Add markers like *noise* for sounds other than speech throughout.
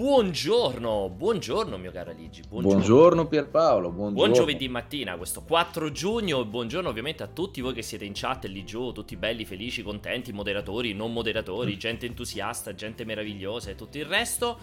buongiorno, buongiorno mio caro Aligi. Buongiorno, buongiorno Pierpaolo, buongiorno. Buon giovedì mattina, questo 4 giugno, buongiorno ovviamente a tutti voi che siete in chat lì giù, tutti belli, felici, contenti, moderatori, non moderatori, mm. gente entusiasta, gente meravigliosa e tutto il resto.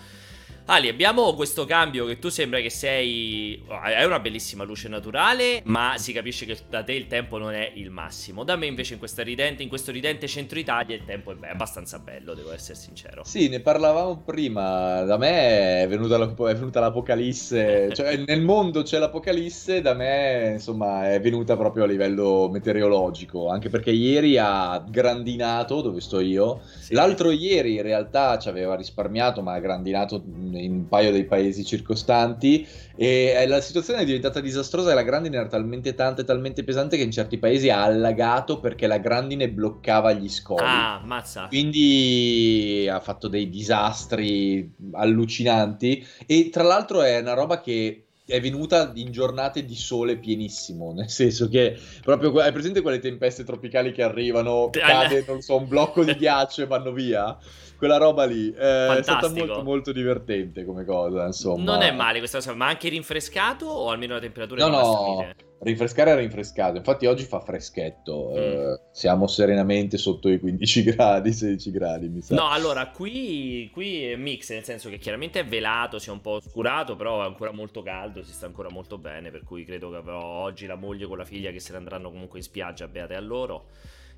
Ali, abbiamo questo cambio che tu sembra che sei... Hai una bellissima luce naturale, ma si capisce che da te il tempo non è il massimo. Da me invece in, ridente, in questo ridente centro Italia il tempo è abbastanza bello, devo essere sincero. Sì, ne parlavamo prima. Da me è venuta, è venuta l'apocalisse. *laughs* cioè nel mondo c'è l'apocalisse, da me insomma è venuta proprio a livello meteorologico. Anche perché ieri ha grandinato dove sto io. Sì. L'altro ieri in realtà ci aveva risparmiato, ma ha grandinato in un paio dei paesi circostanti e eh, la situazione è diventata disastrosa e la grandine era talmente tanta e talmente pesante che in certi paesi ha allagato perché la grandine bloccava gli scoli. Ah, mazza. Quindi ha fatto dei disastri allucinanti e tra l'altro è una roba che è venuta in giornate di sole pienissimo, nel senso che proprio hai presente quelle tempeste tropicali che arrivano, cade, non so, un blocco di ghiaccio e vanno via? Quella roba lì. Eh, è stata molto, molto divertente come cosa, insomma. Non è male questa cosa, ma anche rinfrescato o almeno la temperatura no, è no, rinfrescare è rinfrescato. Infatti oggi fa freschetto. Mm. Eh, siamo serenamente sotto i 15 gradi, 16 gradi, mi sa. No, allora, qui, qui è mix, nel senso che chiaramente è velato, si è un po' oscurato, però è ancora molto caldo, si sta ancora molto bene, per cui credo che avrò oggi la moglie con la figlia che se ne andranno comunque in spiaggia, beate a loro.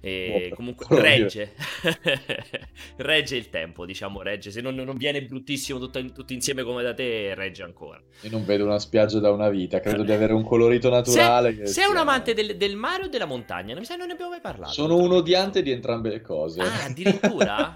E comunque *laughs* regge, *laughs* regge il tempo, diciamo, regge. Se non, non viene bruttissimo tutto, tutto, insieme come da te, regge ancora. Io non vedo una spiaggia da una vita, credo di avere un colorito *laughs* naturale. Se, sei un amante del, del, mare o della montagna? Non mi sa, non ne abbiamo mai parlato. Sono un odiante di entrambe le cose. Ah, addirittura?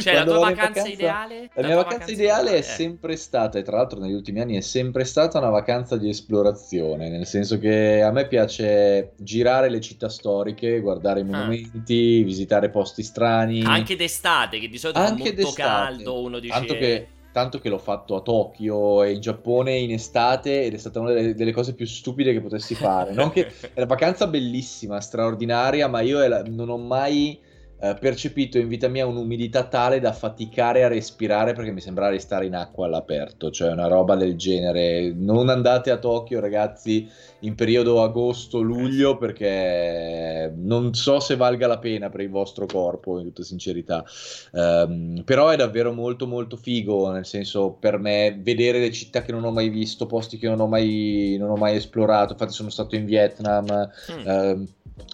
cioè, la tua vacanza, vacanza, ideale? La, la mia vacanza, vacanza ideale è sempre stata, e tra l'altro negli ultimi anni è sempre stata una vacanza di esplorazione, nel senso che a me piace girare le città storiche, guardare i monumenti. Monumenti, visitare posti strani. Anche d'estate, che di solito Anche è molto d'estate. caldo, uno dice... Tanto che, tanto che l'ho fatto a Tokyo e in Giappone in estate ed è stata una delle, delle cose più stupide che potessi fare. non che *laughs* è una vacanza bellissima, straordinaria, ma io non ho mai eh, percepito in vita mia un'umidità tale da faticare a respirare perché mi sembrava di stare in acqua all'aperto, cioè una roba del genere. Non andate a Tokyo, ragazzi, in periodo agosto-luglio perché non so se valga la pena per il vostro corpo, in tutta sincerità. Um, però è davvero molto molto figo, nel senso per me vedere le città che non ho mai visto, posti che non ho mai, non ho mai esplorato. Infatti sono stato in Vietnam. Mm. Uh,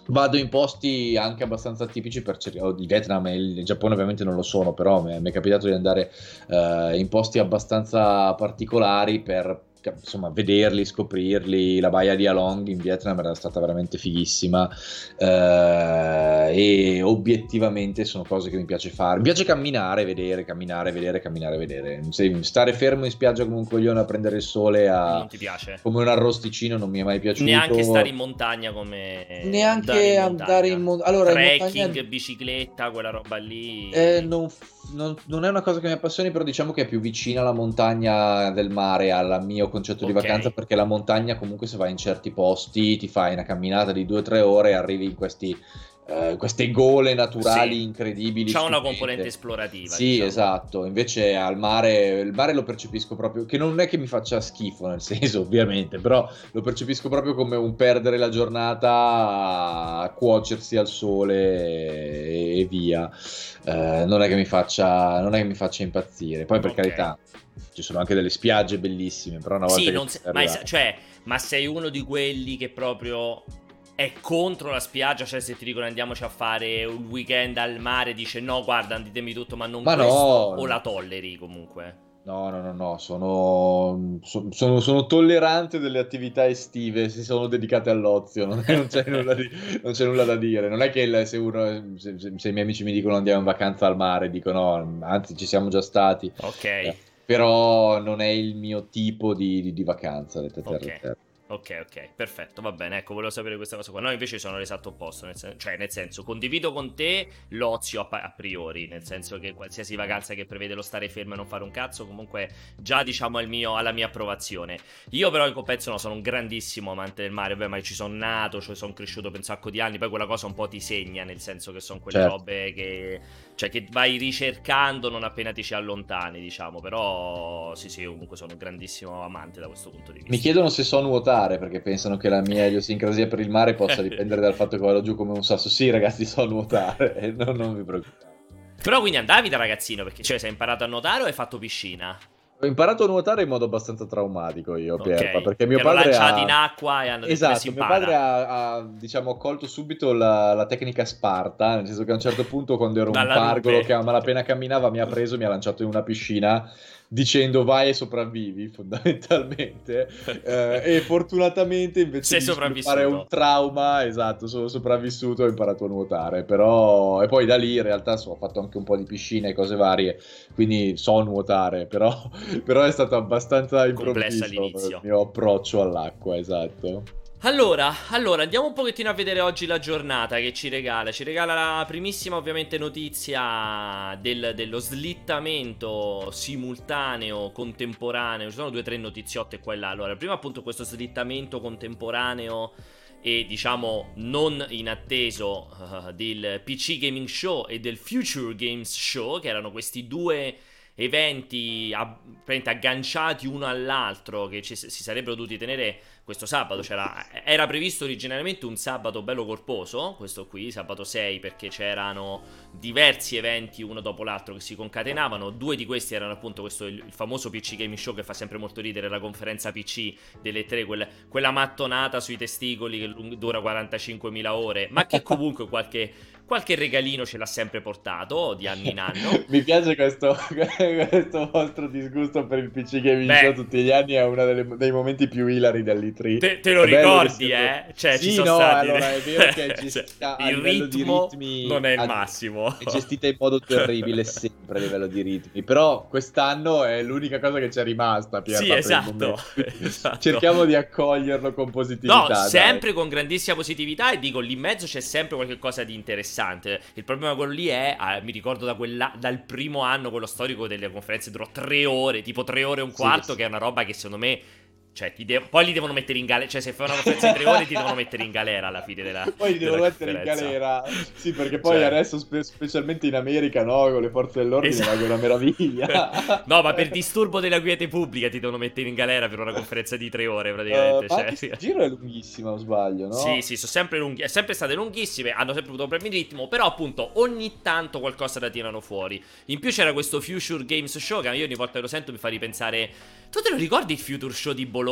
Vado in posti anche abbastanza tipici per cercare. Il Vietnam e il Giappone ovviamente non lo sono, però mi è, capitato di andare uh, in posti abbastanza particolari per insomma, vederli, scoprirli. La baia di Along in Vietnam era stata veramente fighissima eh, e obiettivamente sono cose che mi piace fare. Mi piace camminare, vedere, camminare, vedere, camminare, vedere. Se stare fermo in spiaggia come un coglione a prendere il sole a... come un arrosticino non mi è mai piaciuto. Neanche stare in montagna come... Neanche andare in montagna. Allora, Trekking, montagna... bicicletta, quella roba lì. Eh, non, non, non, è una cosa che mi appassioni, però diciamo che è più vicina la montagna del mare al mio concetto okay. di vacanza perché la montagna comunque se vai in certi posti ti fai una camminata di 2-3 ore e arrivi in questi Uh, queste gole naturali sì. incredibili. C'ha una componente esplorativa. Sì, diciamo. esatto. Invece al mare, il mare lo percepisco proprio, che non è che mi faccia schifo, nel *laughs* senso, ovviamente, però lo percepisco proprio come un perdere la giornata a cuocersi al sole e, e via. Uh, non, è che mi faccia, non è che mi faccia impazzire. Poi, per okay. carità, ci sono anche delle spiagge bellissime, però una volta sì, non se... ma, es- cioè, ma sei uno di quelli che proprio è contro la spiaggia, cioè se ti dicono andiamoci a fare un weekend al mare, dice no, guarda, ditemi tutto, ma non ma questo, no, o la tolleri comunque. No, no, no, no, sono, sono, sono, tollerante delle attività estive, si sono dedicate all'ozio, non, non, c'è, nulla di, *laughs* non c'è, nulla da dire. Non è che se, uno, se, se, i miei amici mi dicono andiamo in vacanza al mare, dico no, anzi ci siamo già stati. Ok. Eh, però non è il mio tipo di, di, di vacanza, okay. Ok, ok, perfetto, va bene, ecco, volevo sapere questa cosa qua. No, invece sono l'esatto opposto, nel sen- cioè nel senso, condivido con te l'ozio a, pa- a, priori, nel senso che qualsiasi vacanza che prevede lo stare fermo e non fare un cazzo, comunque già diciamo è mio, alla mia approvazione. Io però in compenso no, sono un grandissimo amante del mare, beh, ma ci sono nato, cioè sono cresciuto per un sacco di anni, poi quella cosa un po' ti segna, nel senso che sono quelle certo. robe che, cioè, che vai ricercando non appena ti ci allontani, diciamo, però sì sì, comunque sono un grandissimo amante da questo punto di vista. Mi chiedono se so nuotare perché pensano che la mia idiosincrasia per il mare possa *laughs* dipendere dal fatto che vado giù come un sasso. Sì, ragazzi, so nuotare, *laughs* no, non vi preoccupate. Però quindi andavi da ragazzino perché cioè sei imparato a nuotare o hai fatto piscina? Ho imparato a nuotare in modo abbastanza traumatico io, okay. Pierpa, perché mio Ti padre ha... in acqua e hanno Esatto, mio padre ha, ha, diciamo, colto subito la, la, tecnica Sparta, nel senso che a un certo punto quando ero un pargolo che a malapena camminava mi ha preso, mi ha lanciato in una piscina dicendo vai e sopravvivi *laughs* fondamentalmente eh, e fortunatamente invece Sei di fare un trauma esatto sono sopravvissuto e ho imparato a nuotare però e poi da lì in realtà so, ho fatto anche un po' di piscina e cose varie quindi so nuotare però, *laughs* però è stato abbastanza improvviso il mio approccio all'acqua esatto allora, allora, andiamo un pochettino a vedere oggi la giornata che ci regala. Ci regala la primissima, ovviamente, notizia del, dello slittamento simultaneo, contemporaneo. Ci sono due o tre notiziotte qua e là. Allora, prima appunto questo slittamento contemporaneo e diciamo non inatteso uh, del PC Gaming Show e del Future Games Show, che erano questi due eventi agganciati uno all'altro che ci, si sarebbero dovuti tenere questo sabato. C'era, era previsto originariamente un sabato bello corposo, questo qui, sabato 6, perché c'erano diversi eventi uno dopo l'altro che si concatenavano, due di questi erano appunto questo, il, famoso PC Gaming Show che fa sempre molto ridere, la conferenza PC delle tre, quella, quella mattonata sui testicoli che dura 45.000 ore, ma che *laughs* comunque qualche qualche regalino ce l'ha sempre portato di anno in anno. *laughs* Mi piace questo, *laughs* questo, vostro disgusto per il PC Gaming Beh, Show tutti gli anni, è uno dei momenti più hilari dell'E3. Te, te lo ricordi, eh? Cioè, sì, ci sono no, stati... allora è vero che *laughs* è gestita cioè, il ritmo ritmi, non è il massimo. È gestita in modo terribile sempre a livello di ritmi, però quest'anno è l'unica cosa che ci è rimasta, Pier, Sì, esatto, esatto. Cerchiamo di accoglierlo con positività. No, sempre dai. con grandissima positività e dico, lì in mezzo c'è sempre qualcosa di interessante interessante. Il problema quello lì è, ah, mi ricordo da quella, dal primo anno, quello storico delle conferenze durò tre ore, tipo tre ore e un quarto, sì, che è una roba che secondo me cioè, de- poi li devono mettere in galera. Cioè, se fai una conferenza di tre ore, ti devono mettere in galera alla fine della. Poi li devono mettere in galera. Sì, perché poi cioè... adesso, spe- specialmente in America, no? Con le forze dell'ordine, esatto. è una meraviglia. *laughs* no, ma per disturbo della quiete pubblica ti devono mettere in galera per una conferenza di tre ore, praticamente. Uh, cioè... Il giro è lunghissimo, o sbaglio, no? Sì, sì, sono sempre lunghi. È sempre state lunghissime. Hanno sempre avuto problemi di ritmo. Però, appunto, ogni tanto qualcosa la tirano fuori. In più c'era questo Future Games Show che io ogni volta che lo sento mi fa ripensare. Tu te lo ricordi il Future Show di Bologna?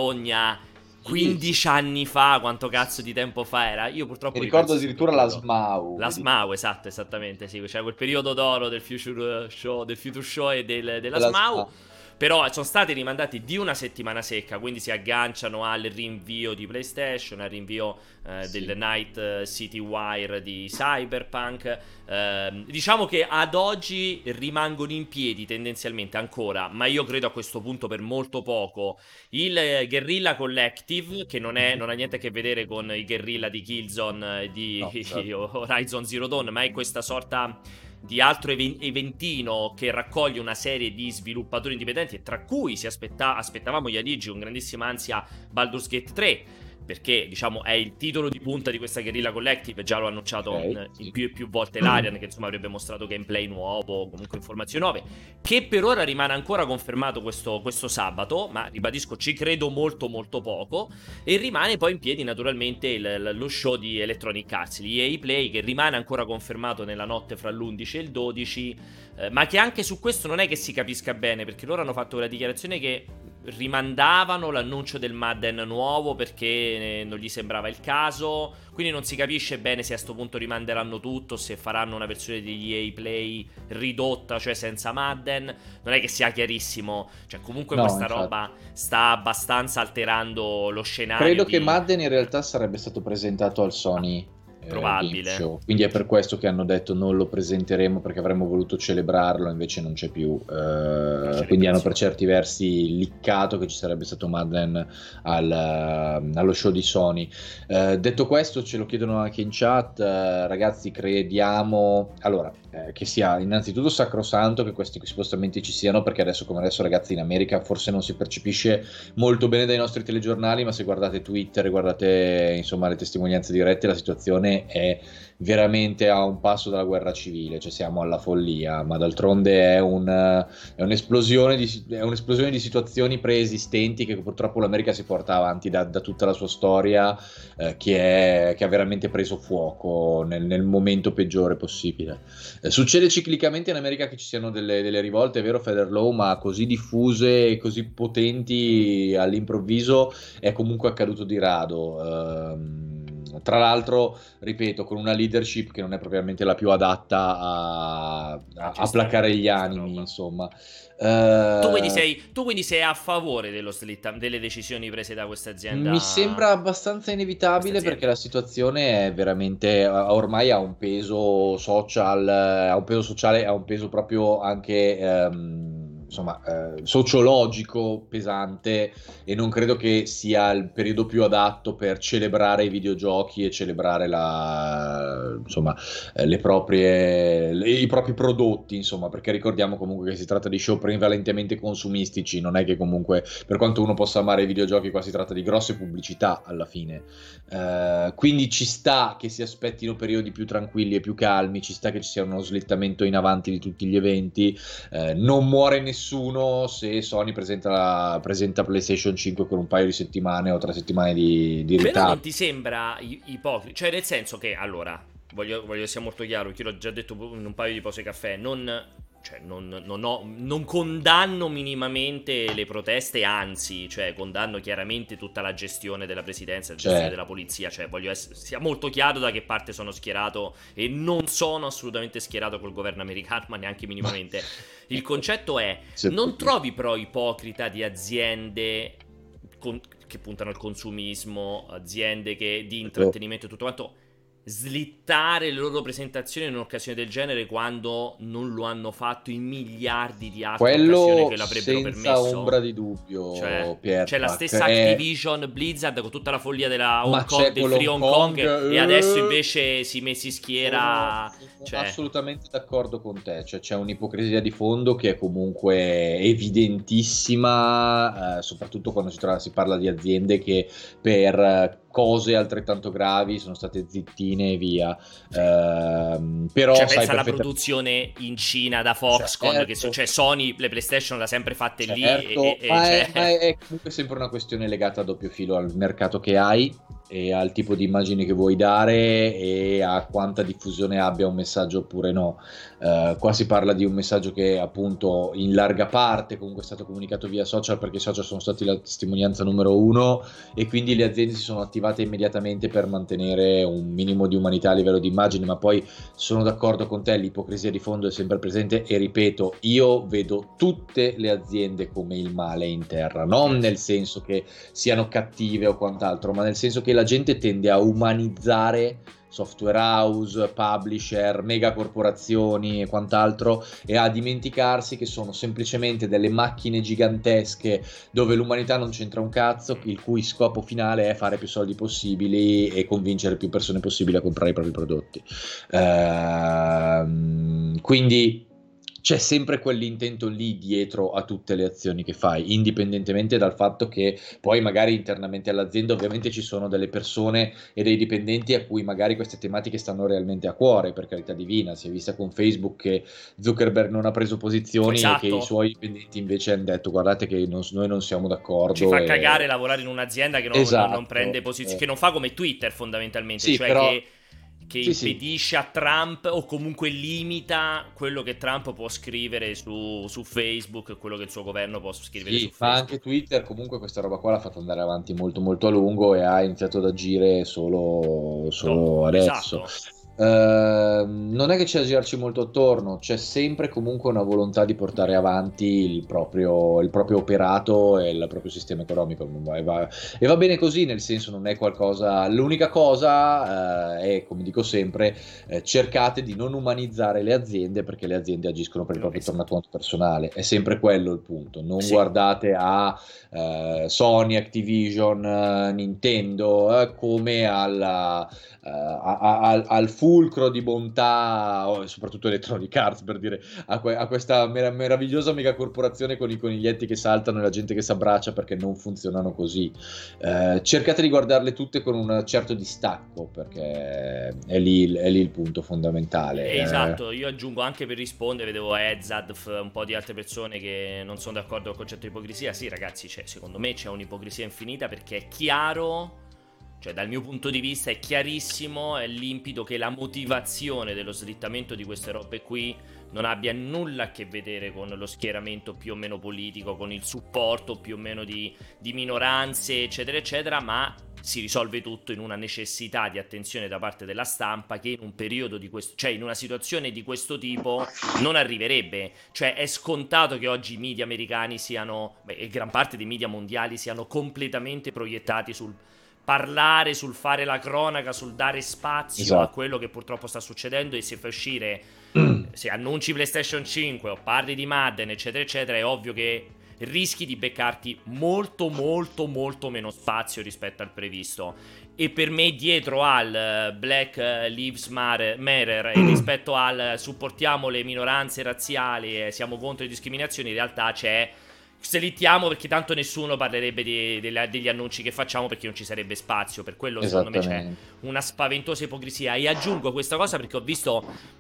15 anni fa, quanto cazzo di tempo fa era? Io purtroppo Mi ricordo addirittura la SMAU. La SMAU, esatto, esattamente, sì, c'era quel periodo d'oro del Future Show, del Future Show e del, della, della SMAU. SMAU. Però sono stati rimandati di una settimana secca, quindi si agganciano al rinvio di PlayStation, al rinvio eh, sì. del Night City Wire di Cyberpunk. Eh, diciamo che ad oggi rimangono in piedi tendenzialmente ancora, ma io credo a questo punto per molto poco, il Guerrilla Collective, che non, è, non ha niente a che vedere con i Guerrilla di Killzone e di no, *laughs* certo. Horizon Zero Dawn, ma è questa sorta di altro eventino che raccoglie una serie di sviluppatori indipendenti, tra cui si aspetta- aspettavamo gli Aligi con grandissima ansia Baldur's Gate 3 perché diciamo è il titolo di punta di questa Guerrilla Collective, già l'ho annunciato okay, in, sì. più e più volte l'Arian che insomma avrebbe mostrato gameplay nuovo, comunque informazioni nuove, che per ora rimane ancora confermato questo, questo sabato, ma ribadisco ci credo molto molto poco, e rimane poi in piedi naturalmente il, lo show di Electronic Arts, l'EA Play che rimane ancora confermato nella notte fra l'11 e il 12, eh, ma che anche su questo non è che si capisca bene, perché loro hanno fatto la dichiarazione che rimandavano l'annuncio del Madden nuovo perché eh, non gli sembrava il caso. Quindi non si capisce bene se a questo punto rimanderanno tutto, se faranno una versione di EA Play ridotta, cioè senza Madden. Non è che sia chiarissimo. Cioè, comunque no, questa infatti. roba sta abbastanza alterando lo scenario. Credo di... che Madden in realtà sarebbe stato presentato al Sony Probabile. Eh, Quindi è per questo che hanno detto non lo presenteremo perché avremmo voluto celebrarlo, invece non c'è più. Eh, quindi hanno per certi versi liccato che ci sarebbe stato Madden al, allo show di Sony. Eh, detto questo, ce lo chiedono anche in chat, eh, ragazzi, crediamo allora, eh, che sia innanzitutto sacrosanto che questi spostamenti ci siano perché adesso come adesso ragazzi in America forse non si percepisce molto bene dai nostri telegiornali, ma se guardate Twitter, guardate insomma le testimonianze dirette, la situazione è veramente a un passo dalla guerra civile, cioè siamo alla follia, ma d'altronde è, un, è, un'esplosione, di, è un'esplosione, di, situazioni preesistenti che purtroppo l'America si porta avanti da, da tutta la sua storia, eh, che, è, che, ha veramente preso fuoco nel, nel momento peggiore possibile. Eh, succede ciclicamente in America che ci siano delle, delle rivolte, è vero Federlow, ma così diffuse e così potenti all'improvviso è comunque accaduto di rado. Eh, tra l'altro, ripeto, con una leadership che non è propriamente la più adatta a, a, a placare gli animi, insomma. Uh, tu, quindi sei, tu, quindi sei, a favore dello slitta, delle decisioni prese da questa azienda? Mi sembra abbastanza inevitabile perché la situazione è veramente ormai ha un peso social, ha un peso sociale, ha un peso proprio anche um, insomma, eh, sociologico pesante e non credo che sia il periodo più adatto per celebrare i videogiochi e celebrare la, insomma, eh, le proprie, le, i propri prodotti, insomma, perché ricordiamo comunque che si tratta di show prevalentemente consumistici, non è che comunque per quanto uno possa amare i videogiochi qua si tratta di grosse pubblicità alla fine. Eh, quindi ci sta che si aspettino periodi più tranquilli e più calmi, ci sta che ci sia uno slittamento in avanti di tutti gli eventi, eh, non muore nessuno nessuno se Sony presenta, presenta, PlayStation 5 con un paio di settimane o tre settimane di, di ritardo. Però non ti sembra ipocrita? Cioè, nel senso che, allora, voglio, voglio sia molto chiaro, che l'ho già detto in un paio di pose caffè, non cioè, non, non, ho, non, condanno minimamente le proteste, anzi, cioè, condanno chiaramente tutta la gestione della presidenza, la gestione certo. della polizia. Cioè, voglio essere, sia molto chiaro da che parte sono schierato e non sono assolutamente schierato col governo americano, ma neanche minimamente. *laughs* Il concetto è: non trovi però ipocrita di aziende con, che puntano al consumismo, aziende che, di intrattenimento e tutto quanto slittare le loro presentazioni in un'occasione del genere quando non lo hanno fatto in miliardi di altre Quello occasioni che l'avrebbero senza permesso. senza ombra di dubbio, cioè, c'è la stessa è... Activision Blizzard con tutta la follia della Hong Kong, del Free Hong Kong, Kong, e adesso invece si messi schiera... Sono, sono cioè... assolutamente d'accordo con te, cioè, c'è un'ipocrisia di fondo che è comunque evidentissima, eh, soprattutto quando si, tra... si parla di aziende che per cose altrettanto gravi sono state zittine e via. Uh, però cioè, pensa alla produzione in Cina da Foxconn, certo. che so, cioè Sony le PlayStation l'ha sempre fatte certo. lì. E, e, ma, cioè... è, ma è comunque sempre una questione legata a doppio filo al mercato che hai e al tipo di immagini che vuoi dare e a quanta diffusione abbia un messaggio oppure no. Uh, qua si parla di un messaggio che appunto in larga parte comunque è stato comunicato via social perché i social sono stati la testimonianza numero uno e quindi le aziende si sono attivate immediatamente per mantenere un minimo di umanità a livello di immagine, ma poi sono d'accordo con te, l'ipocrisia di fondo è sempre presente e ripeto, io vedo tutte le aziende come il male in terra, non nel senso che siano cattive o quant'altro, ma nel senso che la gente tende a umanizzare software house, publisher, megacorporazioni e quant'altro e a dimenticarsi che sono semplicemente delle macchine gigantesche dove l'umanità non c'entra un cazzo, il cui scopo finale è fare più soldi possibili e convincere più persone possibili a comprare i propri prodotti. Ehm, quindi c'è sempre quell'intento lì dietro a tutte le azioni che fai, indipendentemente dal fatto che poi magari internamente all'azienda ovviamente ci sono delle persone e dei dipendenti a cui magari queste tematiche stanno realmente a cuore, per carità divina, si è vista con Facebook che Zuckerberg non ha preso posizioni esatto. e che i suoi dipendenti invece hanno detto guardate che non, noi non siamo d'accordo. Ci fa e... cagare lavorare in un'azienda che non, esatto. non prende posizioni, eh. che non fa come Twitter fondamentalmente, sì, cioè però... che che sì, impedisce sì. a Trump o comunque limita quello che Trump può scrivere su, su Facebook, quello che il suo governo può scrivere sì, su Facebook. Ma anche Twitter comunque questa roba qua l'ha fatta andare avanti molto molto a lungo e ha iniziato ad agire solo, solo no, adesso. Esatto. Uh, non è che c'è da girarci molto attorno, c'è sempre comunque una volontà di portare avanti il proprio, il proprio operato e il proprio sistema economico. E va, e va, bene così, nel senso non è qualcosa, l'unica cosa uh, è, come dico sempre, eh, cercate di non umanizzare le aziende perché le aziende agiscono per il proprio tornaconto personale, è sempre quello il punto, non sì. guardate a uh, Sony, Activision, Nintendo come alla, a, a, al fulcro di bontà, soprattutto Electronic Arts per dire, a, que- a questa mer- meravigliosa megacorporazione con i coniglietti che saltano e la gente che si abbraccia perché non funzionano così. Eh, cercate di guardarle tutte con un certo distacco perché è lì, è lì il punto fondamentale. Eh, esatto, io aggiungo anche per rispondere, vedevo Edzad, un po' di altre persone che non sono d'accordo con il concetto di ipocrisia. Sì ragazzi, c'è, secondo me c'è un'ipocrisia infinita perché è chiaro cioè, dal mio punto di vista è chiarissimo, è limpido che la motivazione dello slittamento di queste robe qui non abbia nulla a che vedere con lo schieramento più o meno politico, con il supporto più o meno di, di minoranze, eccetera, eccetera, ma si risolve tutto in una necessità di attenzione da parte della stampa che in un periodo di questo, cioè in una situazione di questo tipo non arriverebbe. Cioè è scontato che oggi i media americani siano, beh, e gran parte dei media mondiali siano completamente proiettati sul parlare, sul fare la cronaca, sul dare spazio esatto. a quello che purtroppo sta succedendo e se fai uscire, mm. se annunci PlayStation 5 o parli di Madden, eccetera, eccetera, è ovvio che rischi di beccarti molto, molto, molto meno spazio rispetto al previsto. E per me, dietro al eh, Black Lives Matter e rispetto al supportiamo le minoranze razziali e siamo contro le discriminazioni, in realtà c'è Selittiamo perché tanto nessuno parlerebbe di, di, degli annunci che facciamo perché non ci sarebbe spazio. Per quello secondo me c'è una spaventosa ipocrisia. E aggiungo questa cosa perché ho visto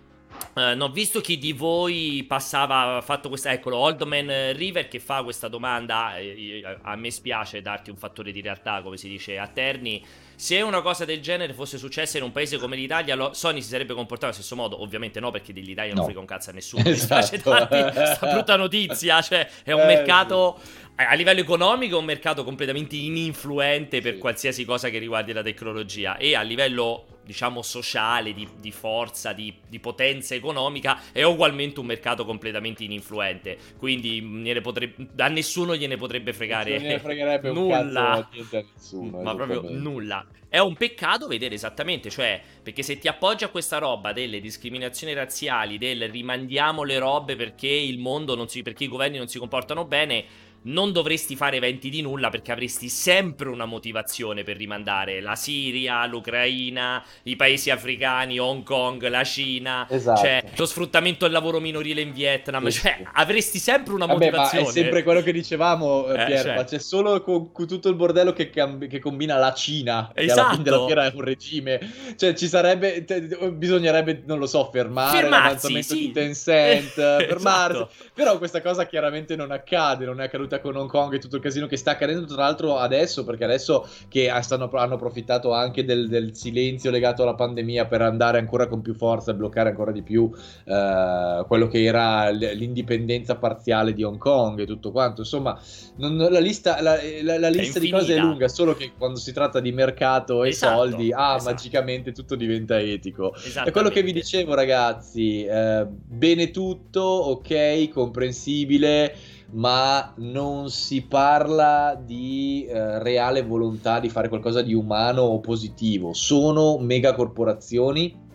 Uh, non ho visto chi di voi passava, ha fatto questa, eccolo, Oldman River che fa questa domanda, eh, a me spiace darti un fattore di realtà, come si dice a Terni, se una cosa del genere fosse successa in un paese come l'Italia, lo, Sony si sarebbe comportato allo stesso modo, ovviamente no perché dell'Italia no. non frega un cazzo a nessuno, *laughs* esatto. mi darti questa brutta notizia, cioè è un eh, mercato... A livello economico è un mercato completamente ininfluente per sì. qualsiasi cosa che riguardi la tecnologia e a livello diciamo sociale, di, di forza, di, di, potenza economica, è ugualmente un mercato completamente ininfluente. Quindi potrebbe, a nessuno gliene potrebbe fregare non gliene fregherebbe nulla. Nessuno, ma proprio nulla. È un peccato vedere esattamente, cioè, perché se ti appoggi a questa roba delle discriminazioni razziali, del rimandiamo le robe perché il mondo non si, perché i governi non si comportano bene non dovresti fare eventi di nulla perché avresti sempre una motivazione per rimandare la Siria, l'Ucraina, i paesi africani, Hong Kong, la Cina, esatto. cioè lo sfruttamento del lavoro minorile in Vietnam, sì. cioè avresti sempre una Vabbè, motivazione. Ma è sempre quello che dicevamo, eh, Pier, cioè. c'è solo con, con, tutto il bordello che, cam- che, combina la Cina, esatto. che alla fine della esatto. fiera è un regime, cioè ci sarebbe, t- bisognerebbe, non lo so, fermare Fermarsi, l'avanzamento sì. di Tencent, eh, *laughs* fermarsi, esatto. però questa cosa chiaramente non accade, non è accaduta partita con Hong Kong e tutto il casino che sta accadendo, tra l'altro adesso, perché adesso che stanno, hanno approfittato anche del, del, silenzio legato alla pandemia per andare ancora con più forza e bloccare ancora di più eh, quello che era l'indipendenza parziale di Hong Kong e tutto quanto. Insomma, non, la lista, la, la, la lista di cose è lunga, solo che quando si tratta di mercato e esatto, soldi, ah, esatto. magicamente tutto diventa etico. È quello che vi dicevo, ragazzi. Eh, bene tutto, ok, comprensibile ma non si parla di eh, reale volontà di fare qualcosa di umano o positivo. Sono megacorporazioni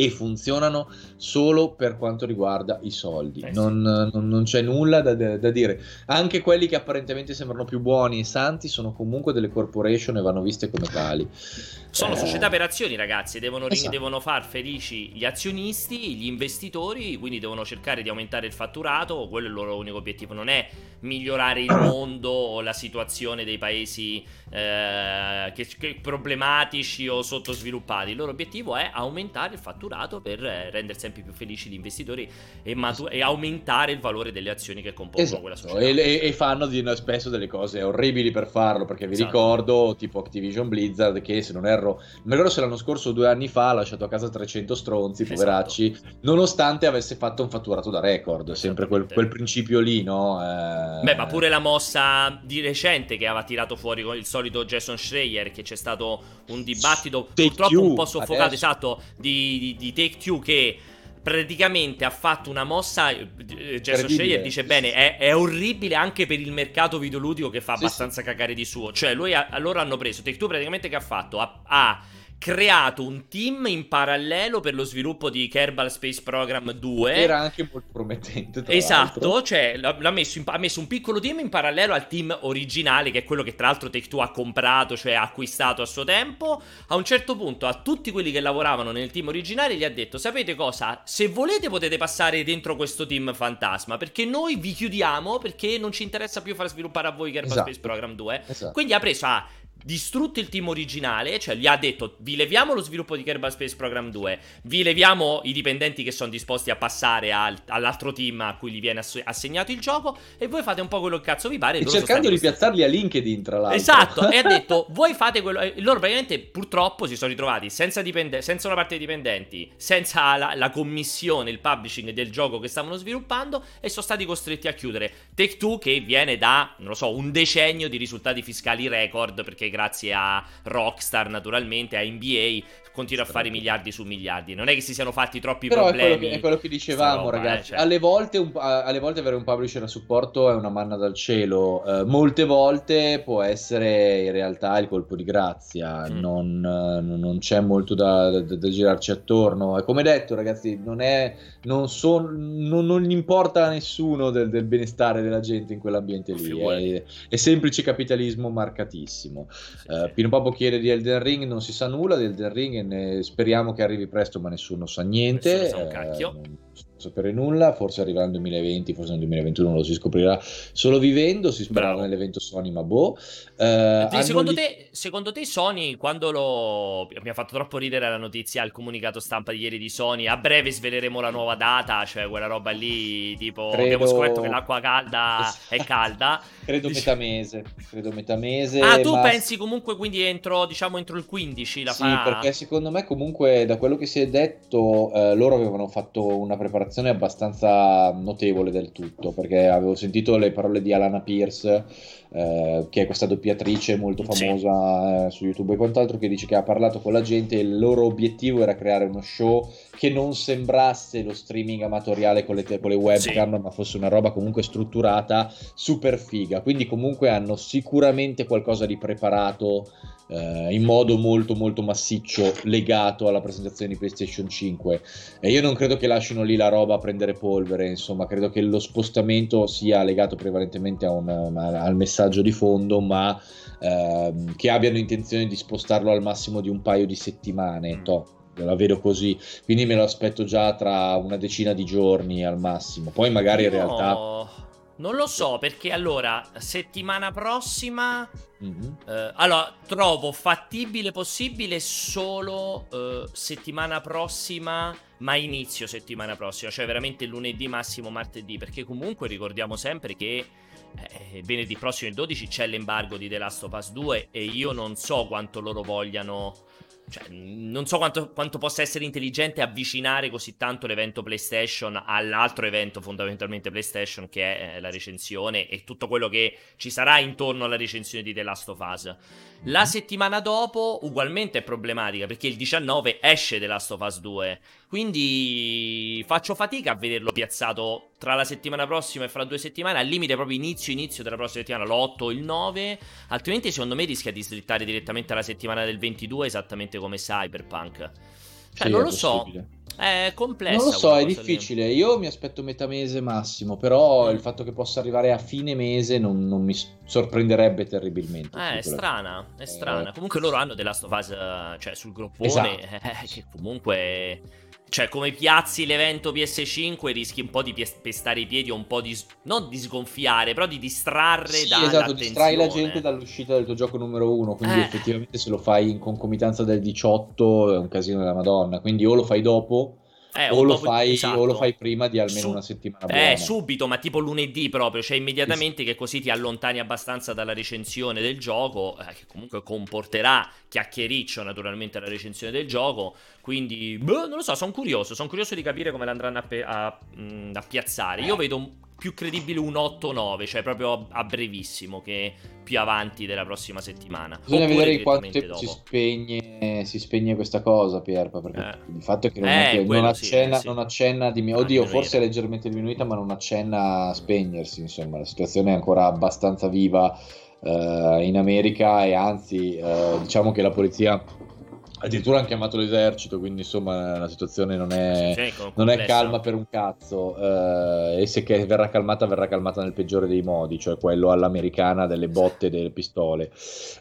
e funzionano solo per quanto riguarda i soldi. Eh sì. non, non, non, c'è nulla da, da, dire. Anche quelli che apparentemente sembrano più buoni e santi sono comunque delle corporation e vanno viste come tali. Sono eh... società per azioni, ragazzi, devono, esatto. devono, far felici gli azionisti, gli investitori, quindi devono cercare di aumentare il fatturato, quello è il loro unico obiettivo, non è migliorare il mondo o la situazione dei paesi eh, che, che problematici o sottosviluppati, il loro obiettivo è aumentare il fatturato per rendere sempre più felici gli investitori e, matu- e aumentare il valore delle azioni che compongono esatto. quella società. E, e, fanno di, spesso delle cose orribili per farlo, perché vi esatto. ricordo, tipo Activision Blizzard, che se non erro. Non ricordo se l'anno scorso o due anni fa ha lasciato a casa 300 stronzi, esatto. poveracci, nonostante avesse fatto un fatturato da record. Sempre quel, quel principio lì, no? Eh... Beh, ma pure la mossa di recente che aveva tirato fuori con il solito Jason Schreier, che c'è stato un dibattito Stay purtroppo un po' soffocato, adesso. esatto, di, di, di Take Two che praticamente ha fatto una mossa. eh, Jason Schreier dice bene: è, è, orribile anche per il mercato videoludico che fa sì, abbastanza sì. cagare di suo. Cioè, lui ha, loro hanno preso Take Two praticamente che ha fatto? Ha, ha creato un team in parallelo per lo sviluppo di Kerbal Space Program 2. Era anche molto promettente. esatto, cioè l'ha messo in, ha messo un piccolo team in parallelo al team originale, che è quello che tra l'altro Take Two ha comprato, cioè ha acquistato a suo tempo. A un certo punto, a tutti quelli che lavoravano nel team originale, gli ha detto: Sapete cosa? Se volete, potete passare dentro questo team fantasma. Perché noi vi chiudiamo perché non ci interessa più far sviluppare a voi Kerbal esatto. Space Program 2. Esatto. Quindi ha preso a distrutto il team originale, cioè gli ha detto vi leviamo lo sviluppo di Kerbal Space Program 2, vi leviamo i dipendenti che sono disposti a passare al, all'altro team a cui gli viene ass- assegnato il gioco e voi fate un po' quello che cazzo vi pare. E cercando di piazzarli a LinkedIn tra l'altro. Esatto, e ha *laughs* detto voi fate quello... E loro praticamente purtroppo si sono ritrovati senza, dipende- senza una parte dei dipendenti, senza la-, la commissione, il publishing del gioco che stavano sviluppando e sono stati costretti a chiudere. Take Two che viene da, non lo so, un decennio di risultati fiscali record perché grazie a Rockstar naturalmente, a NBA, continua a fare miliardi su miliardi. Non è che si siano fatti troppi Però problemi. È quello che, è quello che dicevamo, roba, ragazzi. Eh, cioè. alle, volte un, alle, volte avere un publisher a supporto è una manna dal cielo. Uh, molte volte può essere in realtà il colpo di grazia. Mm. Non, uh, non, c'è molto da, da, da, girarci attorno. E come detto, ragazzi, non, è, non, son, non, non importa a nessuno del, del, benestare della gente in quell'ambiente lì. È, è, semplice capitalismo marcatissimo. Sì, uh, sì. Pino Papo chiede di Elden Ring, non si sa nulla di Elden Ring ne speriamo che arrivi presto, ma nessuno sa niente. Nessuno sa un cacchio. Eh, sapere nulla, forse arriverà nel 2020, forse nel 2021 lo si scoprirà solo vivendo, si sperava nell'evento Sony, ma boh. Eh, secondo, li... te, secondo, te, Sony, quando lo... mi ha fatto troppo ridere la notizia, il comunicato stampa di ieri di Sony, a breve sveleremo la nuova data, cioè quella roba lì, tipo credo... abbiamo scoperto che l'acqua calda è calda. *laughs* credo metà mese, credo metà mese. Ah, tu ma... pensi comunque quindi entro, diciamo, entro il 15 la sì? Sì, perché secondo me comunque da quello che si è detto, eh, loro avevano fatto una preparazione preparazione abbastanza notevole del tutto, perché avevo sentito le parole di Alana Pierce, eh, che è questa doppiatrice molto famosa sì. eh, su YouTube e quant'altro, che dice che ha parlato con la gente e il loro obiettivo era creare uno show che non sembrasse lo streaming amatoriale con le, con le webcam, sì. ma fosse una roba comunque strutturata, super figa. Quindi comunque hanno sicuramente qualcosa di preparato eh, in modo molto molto massiccio legato alla presentazione di PlayStation 5 e io non credo che lasciano lì la roba a prendere polvere insomma credo che lo spostamento sia legato prevalentemente a un, a, al messaggio di fondo ma ehm, che abbiano intenzione di spostarlo al massimo di un paio di settimane mm. to, la vedo così, quindi me lo aspetto già tra una decina di giorni al massimo. Poi magari in realtà non lo so perché allora, settimana prossima... Mm-hmm. Eh, allora, trovo fattibile possibile solo eh, settimana prossima, ma inizio settimana prossima, cioè veramente lunedì massimo martedì, perché comunque ricordiamo sempre che eh, venerdì prossimo il 12 c'è l'embargo di The Last of Us 2 e io non so quanto loro vogliano cioè, non so quanto, quanto, possa essere intelligente avvicinare così tanto l'evento PlayStation all'altro evento fondamentalmente PlayStation che è eh, la recensione e tutto quello che ci sarà intorno alla recensione di The Last of Us. La settimana dopo ugualmente è problematica perché il 19 esce The Last of Us 2, quindi faccio fatica a vederlo piazzato tra la settimana prossima e fra due settimane, al limite proprio inizio inizio della prossima settimana, l'8 o il 9, altrimenti secondo me rischia di slittare direttamente alla settimana del 22 esattamente come Cyberpunk. Cioè sì, non lo so. È complesso. Non lo so, è difficile. Lì. Io mi aspetto metà mese massimo, però mm. il fatto che possa arrivare a fine mese non, non mi sorprenderebbe terribilmente. Eh, è strana, è strana. Eh. Comunque loro hanno della fase, cioè sul gruppone, esatto. eh, *laughs* che comunque cioè, come piazzi l'evento PS5 rischi un po' di pestare i piedi o un po' di... non di sgonfiare, però di distrarre sì, da esatto, distrai la gente dall'uscita del tuo gioco numero uno, quindi eh. effettivamente se lo fai in concomitanza del 18 è un casino della madonna, quindi o lo fai dopo eh, o, lo fai, esatto. o, lo fai, prima di almeno Su- una settimana buona. Eh, subito, ma tipo lunedì proprio, cioè immediatamente che così ti allontani abbastanza dalla recensione del gioco, eh, che comunque comporterà chiacchiericcio naturalmente la recensione del gioco, quindi boh, non lo so, sono curioso, sono curioso di capire come l'andranno a, pe- a, a piazzare. Io vedo più credibile un 8-9, cioè proprio a brevissimo, che più avanti della prossima settimana. Bisogna Oppure vedere in quanto tempo si spegne, si spegne, questa cosa, Pierpa, perché eh. il fatto è che non, eh, è non accenna, sì, non accenna di... Oddio, forse è leggermente diminuita, ma non accenna a spegnersi, insomma, la situazione è ancora abbastanza viva uh, in America e anzi, uh, diciamo che la polizia Addirittura hanno chiamato l'esercito, quindi insomma la situazione non è, non è calma per un cazzo. Eh, e se verrà calmata, verrà calmata nel peggiore dei modi, cioè quello all'americana delle botte e delle pistole.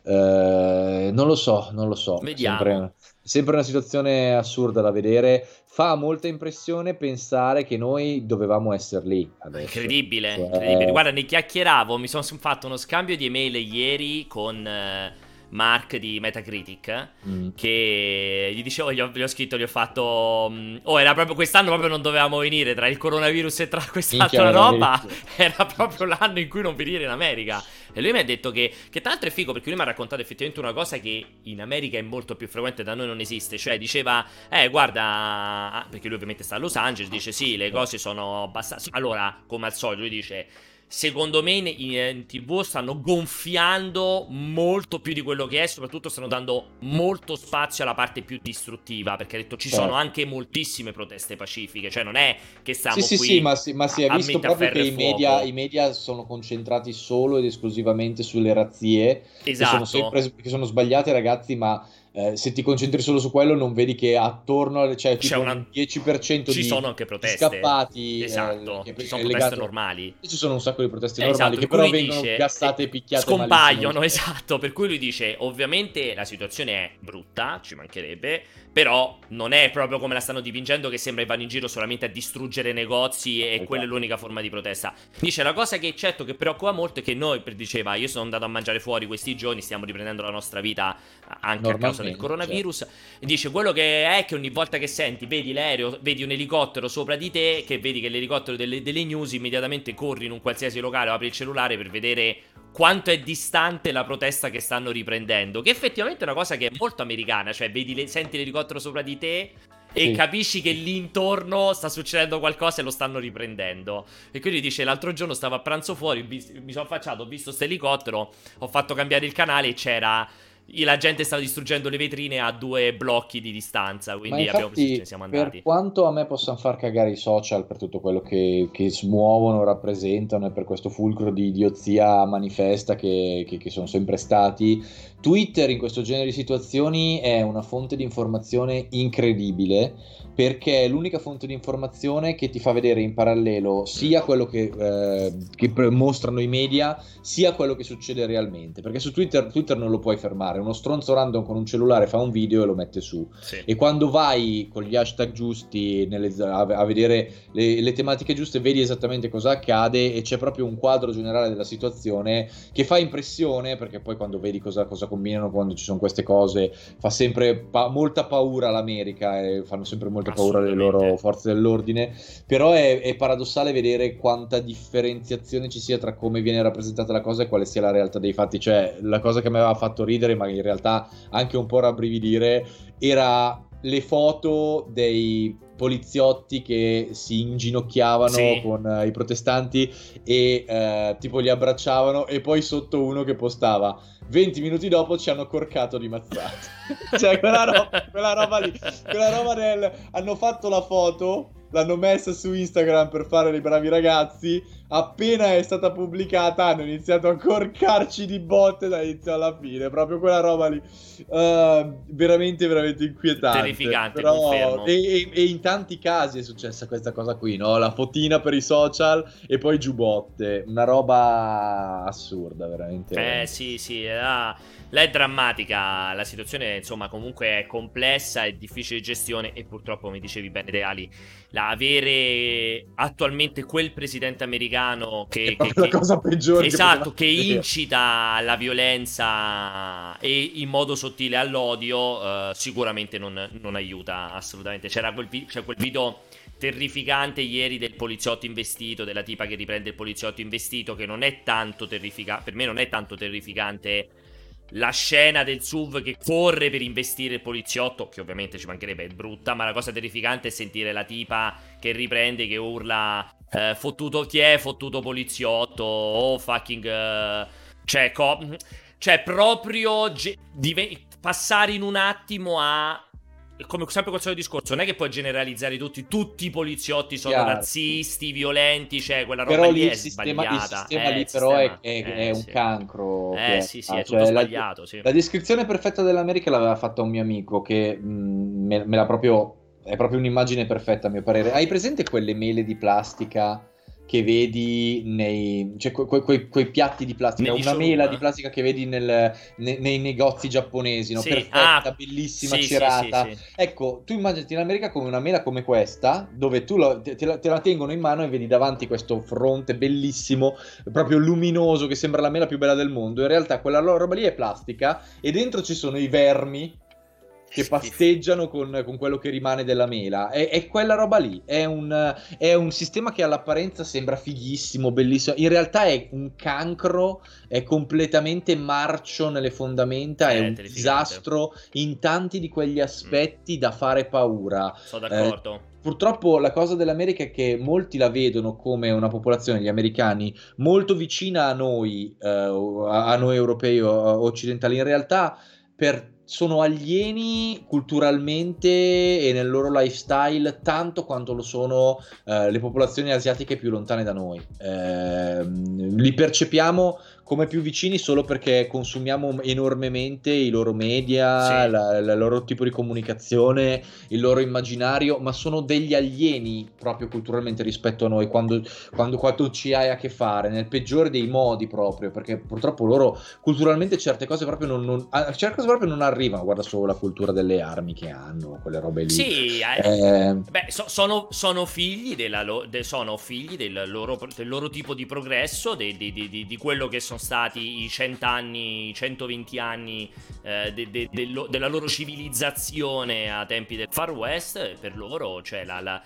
Eh, non lo so, non lo so. Vediamo. Sempre, sempre una situazione assurda da vedere. Fa molta impressione pensare che noi dovevamo essere lì. Adesso. Incredibile, cioè... incredibile. Guarda, ne chiacchieravo, mi sono fatto uno scambio di email ieri con... Eh Mark di Metacritic mm. che gli dicevo, gli ho, gli ho, scritto, gli ho fatto mm, oh era proprio quest'anno proprio non dovevamo venire tra il coronavirus e tra quest'altra roba *laughs* era proprio l'anno in cui non venire in America. E lui mi ha detto che, che tra l'altro è figo perché lui mi ha raccontato effettivamente una cosa che in America è molto più frequente da noi non esiste. Cioè diceva eh guarda ah", perché lui ovviamente sta a Los Angeles dice sì le cose sono abbastanza allora come al solito lui dice secondo me in, tv stanno gonfiando molto più di quello che è, soprattutto stanno dando molto spazio alla parte più distruttiva, perché ha detto ci sono certo. anche moltissime proteste pacifiche, cioè non è che stiamo sì, qui Sì, sì, ma si, ma si è visto proprio che i media, i media, sono concentrati solo ed esclusivamente sulle razzie, esatto. che, sono esatto. sempre, che sono sbagliate ragazzi, ma eh, se ti concentri solo su quello non vedi che attorno c'è, c'è una... un 10% ci di, sono anche proteste scappati esatto eh, ci sono proteste legato... normali ci sono un sacco di proteste eh, normali esatto, che però vengono dice, gassate e picchiate scompaiono *laughs* esatto per cui lui dice ovviamente la situazione è brutta ci mancherebbe però non è proprio come la stanno dipingendo che sembra che vanno in giro solamente a distruggere negozi e esatto. quella è l'unica forma di protesta. Dice la cosa che certo che preoccupa molto è che noi, diceva, io sono andato a mangiare fuori questi giorni, stiamo riprendendo la nostra vita anche a causa del coronavirus. Certo. Dice quello che è che ogni volta che senti, vedi l'aereo, vedi un elicottero sopra di te, che vedi che l'elicottero delle, delle news immediatamente corri in un qualsiasi locale, apri il cellulare per vedere quanto è distante la protesta che stanno riprendendo. Che effettivamente è una cosa che è molto americana. Cioè, vedi, senti l'elicottero sopra di te e sì. capisci che lì intorno sta succedendo qualcosa e lo stanno riprendendo. E quindi dice: L'altro giorno stavo a pranzo fuori, mi sono affacciato, ho visto questo elicottero, ho fatto cambiare il canale e c'era la gente stava distruggendo le vetrine a due blocchi di distanza, quindi infatti, abbiamo preso, siamo andati. Per quanto a me possano far cagare i social per tutto quello che, che smuovono, rappresentano e per questo fulcro di idiozia manifesta che, che, che, sono sempre stati, Twitter in questo genere di situazioni è una fonte di informazione incredibile perché è l'unica fonte di informazione che ti fa vedere in parallelo sia quello che, eh, che mostrano i media, sia quello che succede realmente. Perché su Twitter, Twitter, non lo puoi fermare. Uno stronzo random con un cellulare fa un video e lo mette su. Sì. E quando vai con gli hashtag giusti nelle, a, a, vedere le, le, tematiche giuste, vedi esattamente cosa accade e c'è proprio un quadro generale della situazione che fa impressione, perché poi quando vedi cosa, cosa combinano, quando ci sono queste cose, fa sempre pa- molta paura l'America e fanno sempre molta paura le loro forze dell'ordine, però è, è, paradossale vedere quanta differenziazione ci sia tra come viene rappresentata la cosa e quale sia la realtà dei fatti, cioè la cosa che mi aveva fatto ridere, ma in realtà anche un po' rabbrividire, era le foto dei poliziotti che si inginocchiavano sì. con uh, i protestanti e uh, tipo li abbracciavano e poi sotto uno che postava 20 minuti dopo ci hanno corcato di mazzate *laughs* cioè quella roba, quella roba lì quella roba del hanno fatto la foto l'hanno messa su Instagram per fare dei bravi ragazzi. Appena è stata pubblicata, hanno iniziato a corcarci di botte dall'inizio alla fine. Proprio quella roba lì, uh, veramente, veramente inquietante. Terrificante, Però, e, e, e, in tanti casi è successa questa cosa qui, no? La fotina per i social e poi giù botte. Una roba assurda, veramente. Eh, sì, sì, era la è drammatica, la situazione insomma comunque è complessa e difficile di gestione e purtroppo come dicevi bene De Ali, la avere attualmente quel presidente americano che... che, che la cosa peggiore. Esatto, che, che incita alla violenza e in modo sottile all'odio uh, sicuramente non, non, aiuta assolutamente. C'era quel, c'è quel video terrificante ieri del poliziotto investito, della tipa che riprende il poliziotto investito, che non è tanto terrificante, per me non è tanto terrificante la scena del SUV che corre per investire il poliziotto, che ovviamente ci mancherebbe, è brutta, ma la cosa terrificante è sentire la tipa che riprende, che urla eh, fottuto ti è fottuto poliziotto o fucking uh, cioè, co- cioè proprio ge- div- passare in un attimo a come sempre col solito discorso, non è che puoi generalizzare tutti, tutti i poliziotti sono Chiaro. razzisti, violenti, cioè quella roba però lì, lì è sistema, sbagliata. Il sistema eh, lì però sistema, è, è, eh, è, un sì. cancro. Eh sì, sì, è tutto cioè, sbagliato, la, sì. la, descrizione perfetta dell'America l'aveva fatta un mio amico che mh, me, me l'ha proprio... È proprio un'immagine perfetta a mio parere. Hai presente quelle mele di plastica che vedi nei cioè, que, que, quei piatti di plastica, una mela di plastica che vedi nel, ne, nei negozi giapponesi, no? sì. perfetta, ah, bellissima, sì, cerata. Sì, ecco, tu immaginati in America come una mela come questa, dove tu lo, te, te, la, te, la, tengono in mano e vedi davanti questo fronte bellissimo, proprio luminoso, che sembra la mela più bella del mondo. In realtà quella roba lì è plastica e dentro ci sono i vermi che pasteggiano con, con, quello che rimane della mela. È, è quella roba lì. È un, è un, sistema che all'apparenza sembra fighissimo, bellissimo. In realtà è un cancro, è completamente marcio nelle fondamenta, eh, è un disastro in tanti di quegli aspetti mm. da fare paura. Sono d'accordo. Eh, Purtroppo la cosa dell'America è che molti la vedono come una popolazione, gli americani, molto vicina a noi, eh, a noi europei o occidentali. In realtà, per sono alieni culturalmente e nel loro lifestyle tanto quanto lo sono eh, le popolazioni asiatiche più lontane da noi. Eh, li percepiamo come più vicini solo perché consumiamo enormemente i loro media, sì. il loro tipo di comunicazione, il loro immaginario, ma sono degli alieni proprio culturalmente rispetto a noi quando, quando, quando ci hai a che fare, nel peggiore dei modi proprio, perché purtroppo loro culturalmente certe cose proprio non, non, certe cose proprio non arrivano, guarda solo la cultura delle armi che hanno, quelle robe lì. Sì, eh, eh, beh, so, sono, sono, figli, della lo, de, sono figli del, loro, del loro tipo di progresso, di, di, di, di quello che sono sono stati i cent'anni, i 120 anni eh, de, de, de, della loro civilizzazione a tempi del Far West, per loro cioè la, la,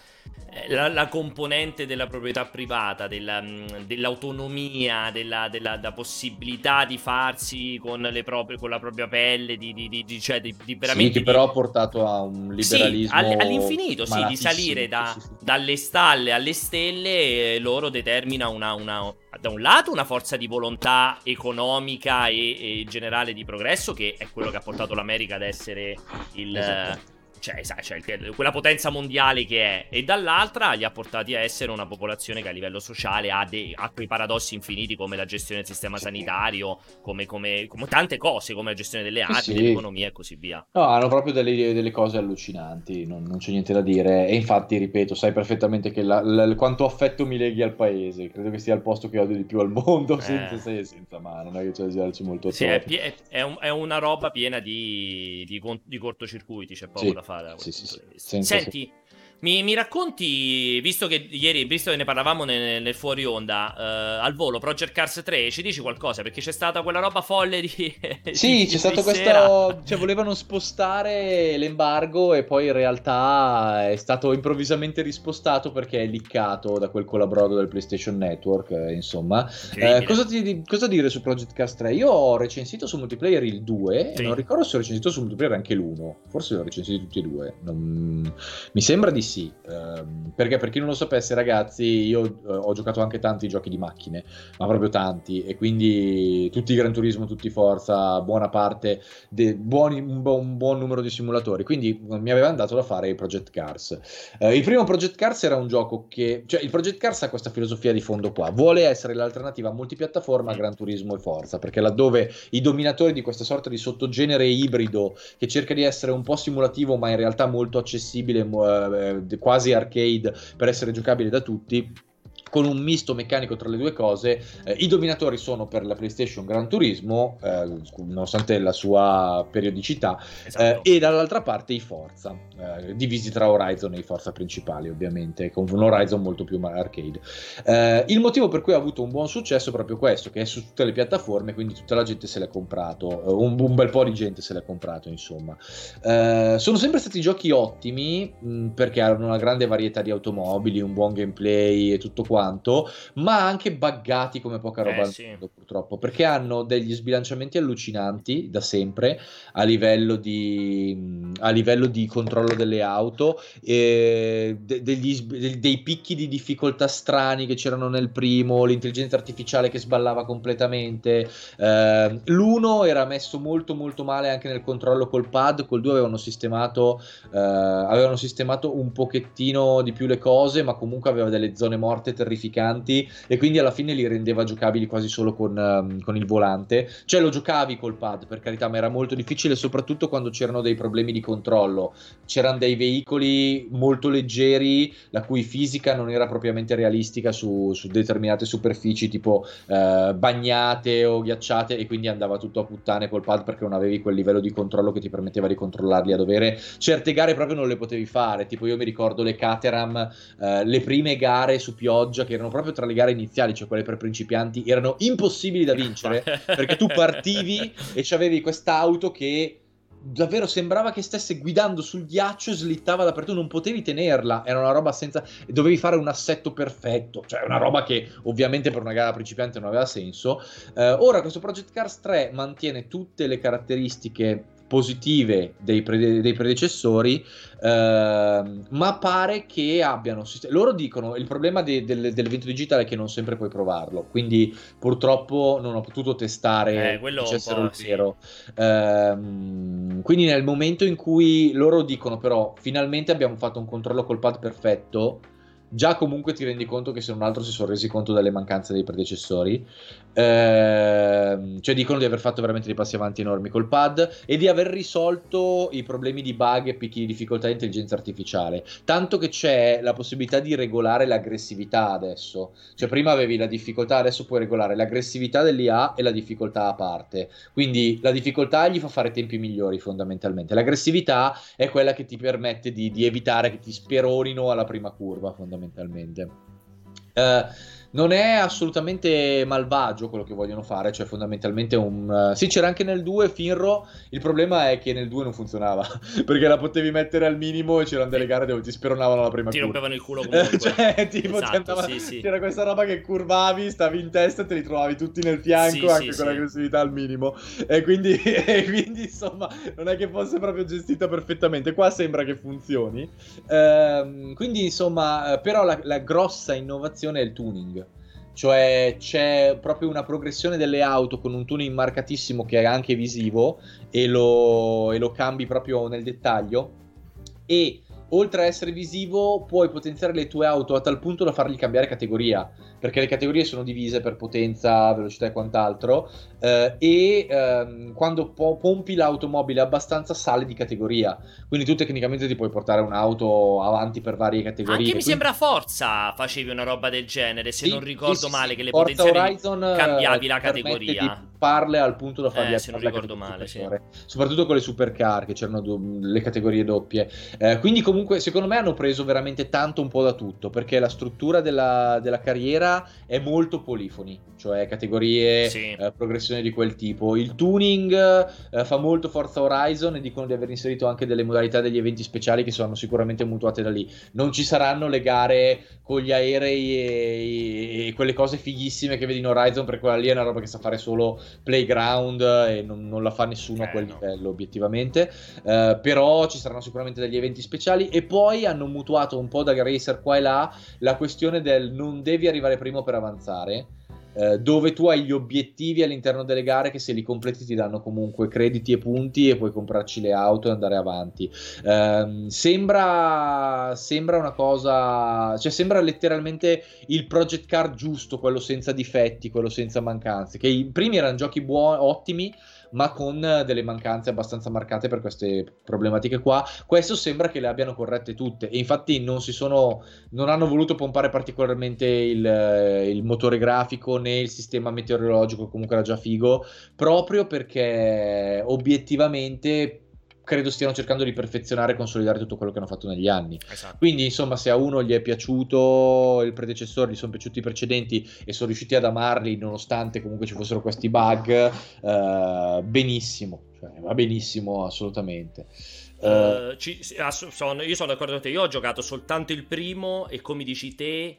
la, la, componente della proprietà privata, della, mm, dell'autonomia, della, della, della, possibilità di farsi con, proprie, con la propria pelle, di, di, di, cioè di, veramente... Sì, che però ha portato a un liberalismo... Sì, all'infinito, sì, di salire da, dalle stalle alle stelle, eh, loro determina una, una da un lato una forza di volontà economica e, e, generale di progresso che è quello che ha portato l'America ad essere il, esatto cioè, cioè, quella potenza mondiale che è, e dall'altra li ha portati a essere una popolazione che a livello sociale ha, dei, ha quei paradossi infiniti come la gestione del sistema sì. sanitario, come, come, come, tante cose, come la gestione delle armi, sì. dell'economia e così via. No, hanno proprio delle, delle cose allucinanti, non, non, c'è niente da dire. E infatti, ripeto, sai perfettamente che la, la, quanto affetto mi leghi al paese, credo che sia il posto che odio di più al mondo, eh. senza se e senza ma, non è che c'è da girarci molto sì, è, è, è, un, è, una roba piena di, di, di cortocircuiti, c'è poco da fare fare. Sì, sì, sì. Senti, mi, mi, racconti, visto che ieri, visto che ne parlavamo nel, nel fuori onda, uh, al volo Project Cars 3, ci dici qualcosa? Perché c'è stata quella roba folle di... *laughs* Sì, di, c'è stato questo... *laughs* Cioè, volevano spostare l'embargo e poi in realtà è stato improvvisamente rispostato perché è liccato da quel collaborato del PlayStation Network, eh, insomma. Eh, cosa, ti, cosa, dire su Project Cars 3? Io ho recensito su multiplayer il 2 sì. e non ricordo se ho recensito su multiplayer anche l'1. Forse l'ho recensito tutti e due. Non... Mi sembra di sì, ehm, perché per chi non lo sapesse ragazzi io eh, ho giocato anche tanti giochi di macchine, ma proprio tanti, e quindi tutti Gran Turismo, tutti Forza, buona parte, de- buoni, un, bu- un, buon numero di simulatori, quindi mi aveva dato da fare Project Cars. Eh, il primo Project Cars era un gioco che, cioè il Project Cars ha questa filosofia di fondo qua, vuole essere l'alternativa multipiattaforma a Gran Turismo e Forza, perché laddove i dominatori di questa sorta di sottogenere ibrido che cerca di essere un po' simulativo ma in realtà molto accessibile, eh, quasi arcade per essere giocabile da tutti con un misto meccanico tra le due cose. Eh, I dominatori sono per la PlayStation Gran Turismo, eh, nonostante la sua periodicità, esatto. eh, e dall'altra parte i Forza, eh, divisi tra Horizon e i Forza principali, ovviamente, con un Horizon molto più arcade. Eh, il motivo per cui ha avuto un buon successo è proprio questo, che è su tutte le piattaforme, quindi tutta la gente se l'è comprato, eh, un, un, bel po' di gente se l'è comprato, insomma. sono sempre stati giochi ottimi, mh, perché hanno una grande varietà di automobili, un buon gameplay e tutto qua quanto, ma anche buggati come poca roba Eh, al sì. mondo, purtroppo, perché hanno degli sbilanciamenti allucinanti da sempre a livello di, a livello di controllo delle auto, de- degli de- dei picchi di difficoltà strani che c'erano nel primo, l'intelligenza artificiale che sballava completamente. Eh, l'uno era messo molto molto male anche nel controllo col pad, col 2 avevano sistemato, eh, avevano sistemato un pochettino di più le cose, ma comunque aveva delle zone morte terrificanti e quindi alla fine li rendeva giocabili quasi solo con, ehm, con il volante. Cioè lo giocavi col pad, per carità, ma era molto difficile, soprattutto quando c'erano dei problemi di controllo. C'erano dei veicoli molto leggeri, la cui fisica non era propriamente realistica su, su determinate superfici, tipo eh, bagnate o ghiacciate, e quindi andava tutto a puttane col pad perché non avevi quel livello di controllo che ti permetteva di controllarli a dovere. Certe gare proprio non le potevi fare, tipo io mi ricordo le Caterham, eh, le prime gare su pioggia, che erano proprio tra le gare iniziali, cioè quelle per principianti, erano impossibili da vincere *laughs* perché tu partivi e c'avevi quest'auto che davvero sembrava che stesse guidando sul ghiaccio e slittava dappertutto, non potevi tenerla, era una roba senza... dovevi fare un assetto perfetto, cioè una roba che ovviamente per una gara principiante non aveva senso. Eh, ora questo Project Cars 3 mantiene tutte le caratteristiche positive dei, pre- dei predecessori, ehm, ma pare che abbiano. Loro dicono il problema de- del- dell'evento digitale è che non sempre puoi provarlo. Quindi, purtroppo, non ho potuto testare Eh, quello il sì. vero. Ehm, quindi, nel momento in cui loro dicono, però, finalmente abbiamo fatto un controllo col pad perfetto. Già comunque ti rendi conto che se non altro si sono resi conto delle mancanze dei predecessori. Ehm, cioè dicono di aver fatto veramente dei passi avanti enormi col pad e di aver risolto i problemi di bug e picchi di difficoltà di intelligenza artificiale. Tanto che c'è la possibilità di regolare l'aggressività adesso. Cioè prima avevi la difficoltà, adesso puoi regolare l'aggressività dell'IA e la difficoltà a parte. Quindi la difficoltà gli fa fare tempi migliori fondamentalmente. L'aggressività è quella che ti permette di, di evitare che ti speronino alla prima curva fondamentalmente. Eh, non è assolutamente malvagio quello che vogliono fare, cioè fondamentalmente un... eh, sì, c'era anche nel 2 Finro, il problema è che nel 2 non funzionava, *laughs* perché la potevi mettere al minimo e c'erano delle gare dove ti speronavano alla prima Ti curva. rompevano il culo *laughs* comunque. cioè, tipo, ti Esatto, andava- sì, sì. c'era questa roba che curvavi, stavi in testa e te li trovavi tutti nel fianco, Sì, anche con l'aggressività al minimo. E quindi, *laughs* e quindi, insomma, non è che fosse proprio gestita perfettamente. Qua sembra che funzioni. Ehm, quindi, insomma, eh, però la, la grossa innovazione è il tuning. Cioè c'è proprio una progressione delle auto con un tuning marcatissimo che è anche visivo e lo, e lo cambi proprio nel dettaglio. E oltre a essere visivo, puoi potenziare le tue auto a tal punto da fargli cambiare categoria. Perché le categorie sono divise per potenza, velocità e quant'altro. eh, e ehm, quando po- pompi l'automobile abbastanza, sale di categoria. Quindi tu tecnicamente ti puoi portare un'auto avanti per varie categorie. Anche mi Quindi- sembra Forza facevi una roba del genere, se Sì, non ricordo sì, sì, male, che le Forza potenziavi Horizon, eh, cambiavi la categoria. di farle al punto da fargli Eh, se non ricordo male. Soprattutto con le supercar che c'erano do- le categorie doppie. Eh, quindi comunque secondo me hanno preso veramente tanto un po' da tutto perché la struttura della, della carriera è molto polifoni, cioè categorie, Sì. eh, progressione di quel tipo. Il tuning eh, fa molto Forza Horizon e dicono di aver inserito anche delle modalità degli eventi speciali che sono sicuramente mutuate da lì. Non ci saranno le gare con gli aerei e, e quelle cose fighissime che vedi in Horizon, perché quella lì è una roba che sa fare solo Playground e non, non la fa nessuno a Eh, quel no. livello, obiettivamente. Eh, però ci saranno sicuramente degli eventi speciali e poi hanno mutuato un po' da racer qua e là la questione del non devi arrivare primo per avanzare. eh, dove tu hai gli obiettivi all'interno delle gare che se li completi ti danno comunque crediti e punti e puoi comprarci le auto e andare avanti. Ehm, sembra, sembra una cosa, cioè sembra letteralmente il Project Car giusto, quello senza difetti, quello senza mancanze. Che i primi erano giochi buoni, ottimi, ma con eh, delle mancanze abbastanza marcate per queste problematiche qua. Questo sembra che le abbiano corrette tutte. E infatti non si sono. non hanno voluto pompare particolarmente il, eh, il motore grafico né il sistema meteorologico, comunque era già figo, proprio perché obiettivamente. Credo stiano cercando di perfezionare e consolidare tutto quello che hanno fatto negli anni. Esatto. Quindi, insomma, se a uno gli è piaciuto il predecessore, gli sono piaciuti i precedenti e sono riusciti ad amarli nonostante comunque ci fossero questi bug, eh, benissimo, cioè, va benissimo assolutamente. Eh, ci- ass- sono- io sono d'accordo con te. Io ho giocato soltanto il primo e come dici te,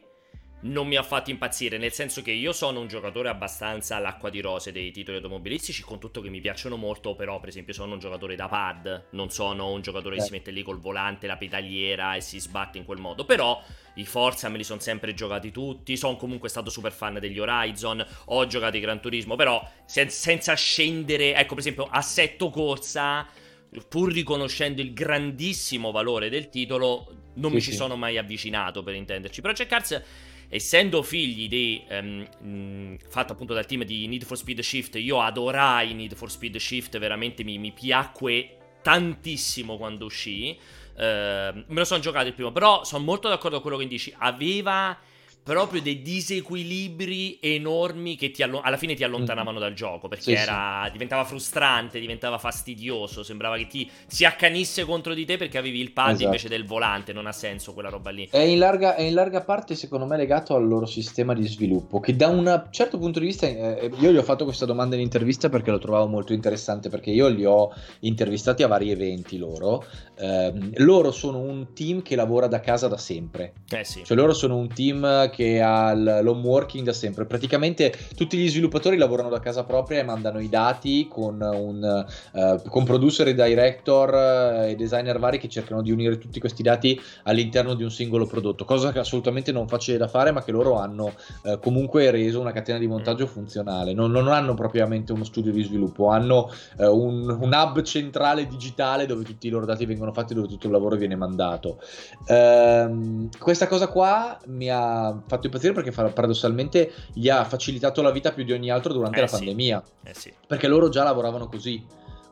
non mi ha fatto impazzire, nel senso che io sono un giocatore abbastanza all'acqua di rose dei titoli automobilistici, con tutto che mi piacciono molto, però per esempio sono un giocatore da pad, non sono un giocatore che si mette lì col volante, la pedaliera e si sbatte in quel modo, però i Forza me li sono sempre giocati tutti, sono comunque stato super fan degli Horizon, ho giocato i Gran Turismo, però sen- senza scendere, ecco per esempio Assetto Corsa pur riconoscendo il grandissimo valore del titolo, non sì, mi ci sì. sono mai avvicinato per intenderci. Project Cars, essendo figli di, um, fatto appunto dal team di Need for Speed Shift, io adorai Need for Speed Shift, veramente mi, mi piacque tantissimo quando uscì. Uh, me lo sono giocato il primo, però sono molto d'accordo con quello che dici. Aveva proprio dei disequilibri enormi che allo- alla fine ti allontanavano dal gioco perché sì, era, sì. diventava frustrante, diventava fastidioso, sembrava che ti si accanisse contro di te perché avevi il pad esatto. invece del volante, non ha senso quella roba lì. È in, larga, è in larga parte secondo me legato al loro sistema di sviluppo che da un certo punto di vista, eh, io gli ho fatto questa domanda in intervista perché lo trovavo molto interessante perché io li ho intervistati a vari eventi loro, eh, loro sono un team che lavora da casa da sempre, eh sì. cioè loro sono un team che ha l'home working da sempre. Praticamente tutti gli sviluppatori lavorano da casa propria e mandano i dati con, un, uh, con producer e director uh, e designer vari che cercano di unire tutti questi dati all'interno di un singolo prodotto, cosa che assolutamente non facile da fare, ma che loro hanno uh, comunque reso una catena di montaggio funzionale. Non, non, hanno propriamente uno studio di sviluppo, hanno un, un, hub centrale digitale dove tutti i loro dati vengono fatti, dove tutto il lavoro viene mandato. Uh, questa cosa qua mi ha fatto impazzire perché paradossalmente gli ha facilitato la vita più di ogni altro durante eh la sì. pandemia. Eh sì. Perché loro già lavoravano così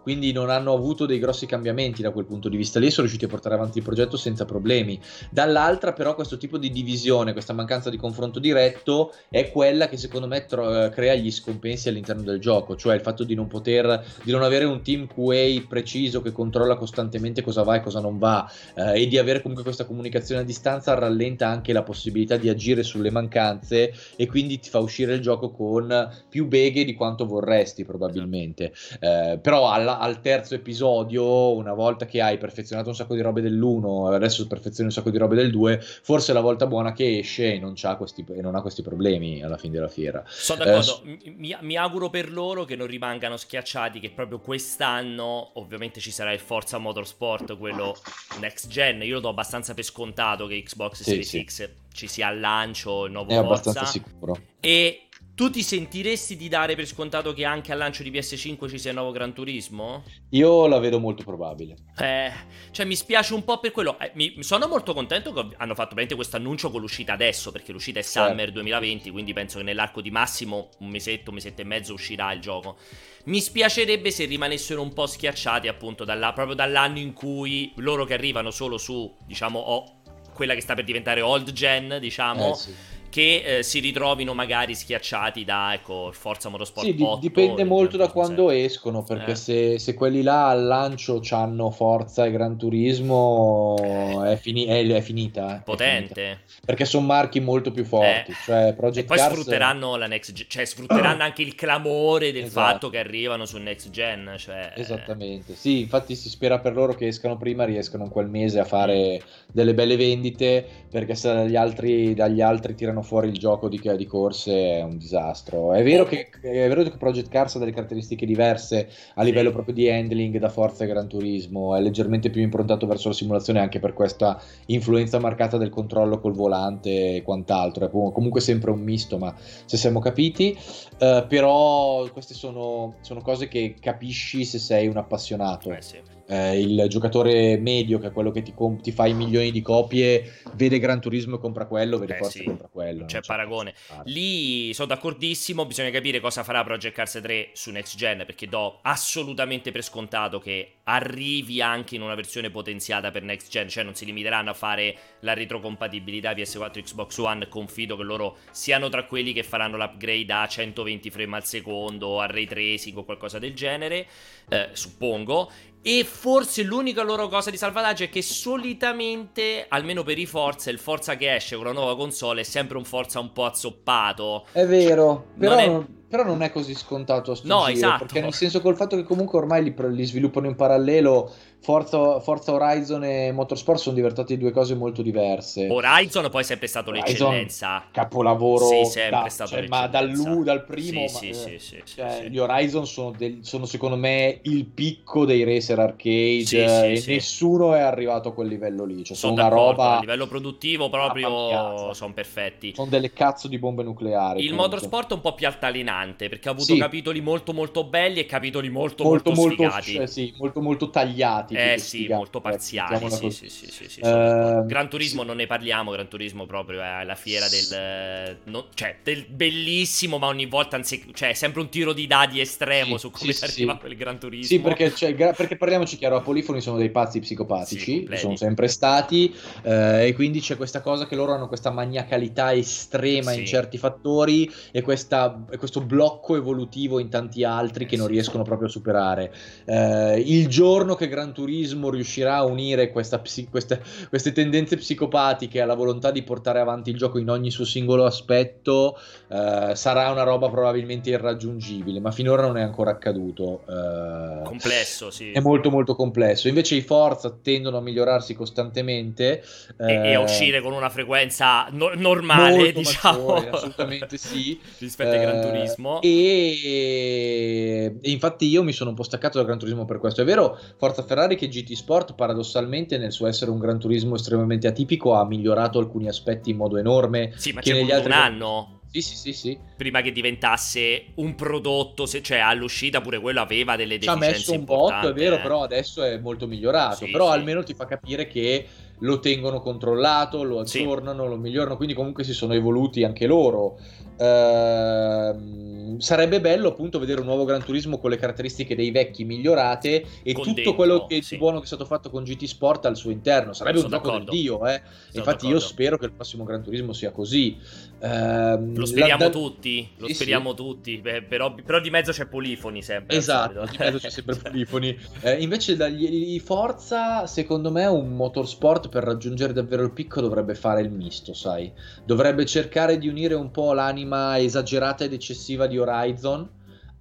quindi non hanno avuto dei grossi cambiamenti da quel punto di vista lì, sono riusciti a portare avanti il progetto senza problemi. Dall'altra però questo tipo di divisione, questa mancanza di confronto diretto è quella che secondo me tro- crea gli scompensi all'interno del gioco, cioè il fatto di non poter, di non avere un team QA preciso che controlla costantemente cosa va e cosa non va eh, e di avere comunque questa comunicazione a distanza rallenta anche la possibilità di agire sulle mancanze e quindi ti fa uscire il gioco con più beghe di quanto vorresti probabilmente. Eh, però alla al terzo episodio, una volta che hai perfezionato un sacco di robe dell'1, adesso perfezioni un sacco di robe del 2, forse è la volta buona che esce e non, questi, e non ha questi problemi alla fine della fiera. Sono d'accordo, eh, mi, mi, auguro per loro che non rimangano schiacciati, che proprio quest'anno ovviamente ci sarà il Forza Motorsport, quello next gen, io lo do abbastanza per scontato che Xbox sì, Series sì. X ci sia al lancio il nuovo è Forza. abbastanza sicuro. E tu ti sentiresti di dare per scontato che anche al lancio di PS5 ci sia il nuovo Gran Turismo? Io la vedo molto probabile. Eh, cioè mi spiace un po' per quello. Eh, mi, sono molto contento che hanno fatto veramente questo annuncio con l'uscita adesso, perché l'uscita è Summer certo. 2020, quindi penso che nell'arco di massimo un mesetto, un mesetto e mezzo uscirà il gioco. Mi spiacerebbe se rimanessero un po' schiacciati appunto dalla, proprio dall'anno in cui loro che arrivano solo su, diciamo, oh, quella che sta per diventare old gen, diciamo. Eh, sì che eh, si ritrovino magari schiacciati da ecco, Forza Motorsport sì, 8, dipende molto da quando escono perché eh. se, se, quelli là al lancio hanno Forza e Gran Turismo eh. è, fini- è, è, finita eh, potente è finita. perché sono marchi molto più forti eh. cioè Project e poi Cars... sfrutteranno la next gen cioè sfrutteranno *clears throat* anche il clamore del esatto. fatto che arrivano sul next gen cioè... esattamente sì infatti si spera per loro che escano prima riescano in quel mese a fare mm. delle belle vendite perché se dagli altri, dagli altri tirano tirano fuori il gioco di, di corse è un disastro. È vero, che, è vero che Project Cars ha delle caratteristiche diverse a livello sì. proprio di handling da Forza e Gran Turismo, è leggermente più improntato verso la simulazione anche per questa influenza marcata del controllo col volante e quant'altro. È comunque sempre un misto, ma se siamo capiti. Uh, però queste sono, sono, cose che capisci se sei un appassionato. Eh sì eh, il giocatore medio, che è quello che ti, comp- ti, fa i milioni di copie, vede Gran Turismo e compra quello, vede eh, Forza sì. e compra quello. C'è paragone. Lì sono d'accordissimo, bisogna capire cosa farà Project Cars 3 su Next Gen, perché do assolutamente per scontato che arrivi anche in una versione potenziata per Next Gen, cioè non si limiteranno a fare la retrocompatibilità PS4 e Xbox One, confido che loro siano tra quelli che faranno l'upgrade a 120 frame al secondo, a ray tracing o qualcosa del genere, eh, suppongo. E forse l'unica loro cosa di salvataggio è che solitamente, almeno per i Forza, il Forza che esce con la nuova console è sempre un Forza un po' azzoppato. È vero, però... Non è però non è così scontato a sto No, giro, esatto. Perché nel senso col fatto che comunque ormai li, li sviluppano in parallelo, Forza, Forza, Horizon e Motorsport sono diventate due cose molto diverse. Horizon poi è sempre stato Horizon, l'eccellenza. Capolavoro. Sì, sempre da, stato cioè, Ma dal, dal primo... Sì, ma, sì, eh, sì, cioè. Gli Horizon sono, del, sono secondo me il picco dei racer arcade Sì, e nessuno è arrivato a quel livello lì. Cioè, sono Sono una roba... a livello produttivo proprio sono perfetti. Sono delle cazzo di bombe nucleari. Il comunque. motorsport è un po' più altalenante perché ha avuto capitoli molto molto belli e capitoli molto molto molto, molto, sfigati. sì, molto molto tagliati Eh che sì, molto ecco, parziali. mettiamola Sì, così. sì, sì, sì, sì, Ehm, sono d'accordo. Gran Turismo sì. non ne parliamo. Gran Turismo proprio è la fiera del. no- cioè, del bellissimo, ma ogni volta. anzi- cioè, è sempre un tiro di dadi estremo Sì, su come sì, si sì, arriva sì. a quel Gran Turismo. Sì, perché, cioè, gra- perché parliamoci chiaro, a Polifoni sono dei pazzi Sì, psicopatici, sono sempre stati, eh, e quindi c'è questa cosa che loro hanno questa maniacalità estrema Sì. in certi fattori e, questa- e questo blocco evolutivo in tanti altri che Eh, non sì. riescono proprio a superare. Eh, il giorno che Gran Turismo riuscirà a unire questa psi- queste, queste tendenze psicopatiche alla volontà di portare avanti il gioco in ogni suo singolo aspetto, eh, sarà una roba probabilmente irraggiungibile, ma finora non è ancora accaduto. eh, Complesso, sì. è molto molto complesso. Invece i Forza tendono a migliorarsi costantemente E, e a eh, uscire con una frequenza no- normale, diciamo. maggiore, assolutamente sì. *laughs* rispetto al Gran Eh, Turismo. E... e infatti io mi sono un po' staccato dal Gran Turismo per questo. È vero, Forza Ferrari che GT Sport paradossalmente nel suo essere un Gran Turismo estremamente atipico ha migliorato alcuni aspetti in modo enorme. Sì, ma che c'è negli voluto un altri- anno Sì, sì, sì, sì. prima che diventasse un prodotto, se- cioè all'uscita pure quello aveva delle Ci ha deficienze messo un botto, è vero, eh. però adesso è molto migliorato. Sì, però sì. almeno ti fa capire che lo tengono controllato, lo Sì. aggiornano, lo migliorano, quindi comunque si sono evoluti anche loro. Ehm, sarebbe bello appunto vedere un nuovo Gran Turismo con le caratteristiche dei vecchi migliorate e Con tutto dentro, quello che sì. di buono che è stato fatto con GT Sport al suo interno. Sarebbe Sono un gioco d'accordo. del Dio, eh. Infatti io d'accordo. spero che il prossimo Gran Turismo sia così. Ehm, Lo speriamo la- tutti, lo Sì, speriamo tutti, beh, però, però di mezzo c'è Polifoni sempre. Esatto, di mezzo c'è sempre *laughs* Polifoni. Eh, invece dagli i Forza, secondo me, un motorsport per raggiungere davvero il picco dovrebbe fare il misto, sai? Dovrebbe cercare di unire un po' l'anima esagerata ed eccessiva di Horizon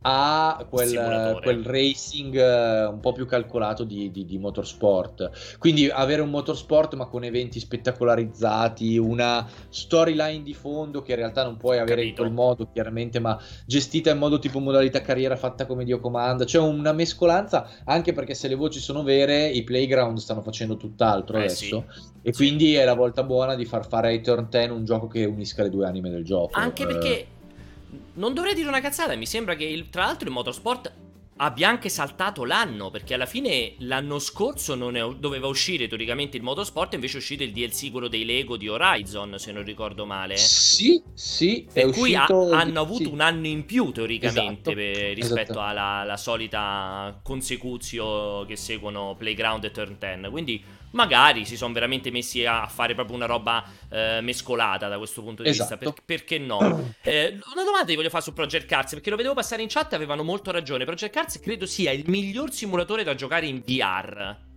a quel, quel racing eh, un po' più calcolato di, di- di motorsport. Quindi avere un motorsport ma con eventi spettacolarizzati, una storyline di fondo che in realtà non puoi avere in Capito. quel modo, chiaramente, ma gestita in modo tipo modalità carriera fatta come Dio comanda. C'è una mescolanza, anche perché se le voci sono vere, i playground stanno facendo tutt'altro Eh, adesso. E Sì. quindi è la volta buona di far fare ai Turn 10 un gioco che unisca le due anime del gioco. Anche Eh, perché non dovrei dire una cazzata, mi sembra che il- tra l'altro il motorsport abbia anche saltato l'anno, perché alla fine l'anno scorso non è- doveva uscire teoricamente il motorsport, invece è uscito il DLC quello dei Lego di Horizon, se non ricordo male. Sì, sì, è Per cui ha- uscito- hanno avuto sì. un anno in più teoricamente Esatto, per- rispetto esatto. alla, alla solita consecuzio che seguono Playground e Turn 10. Quindi magari si sono veramente messi a fare proprio una roba eh, mescolata da questo punto di Esatto. vista. Per- perché no? *clears throat* Eh, una domanda ti voglio fare su Project Cars perché lo vedevo passare in chat e avevano molto ragione. Project Cars credo sia il miglior simulatore da giocare in VR.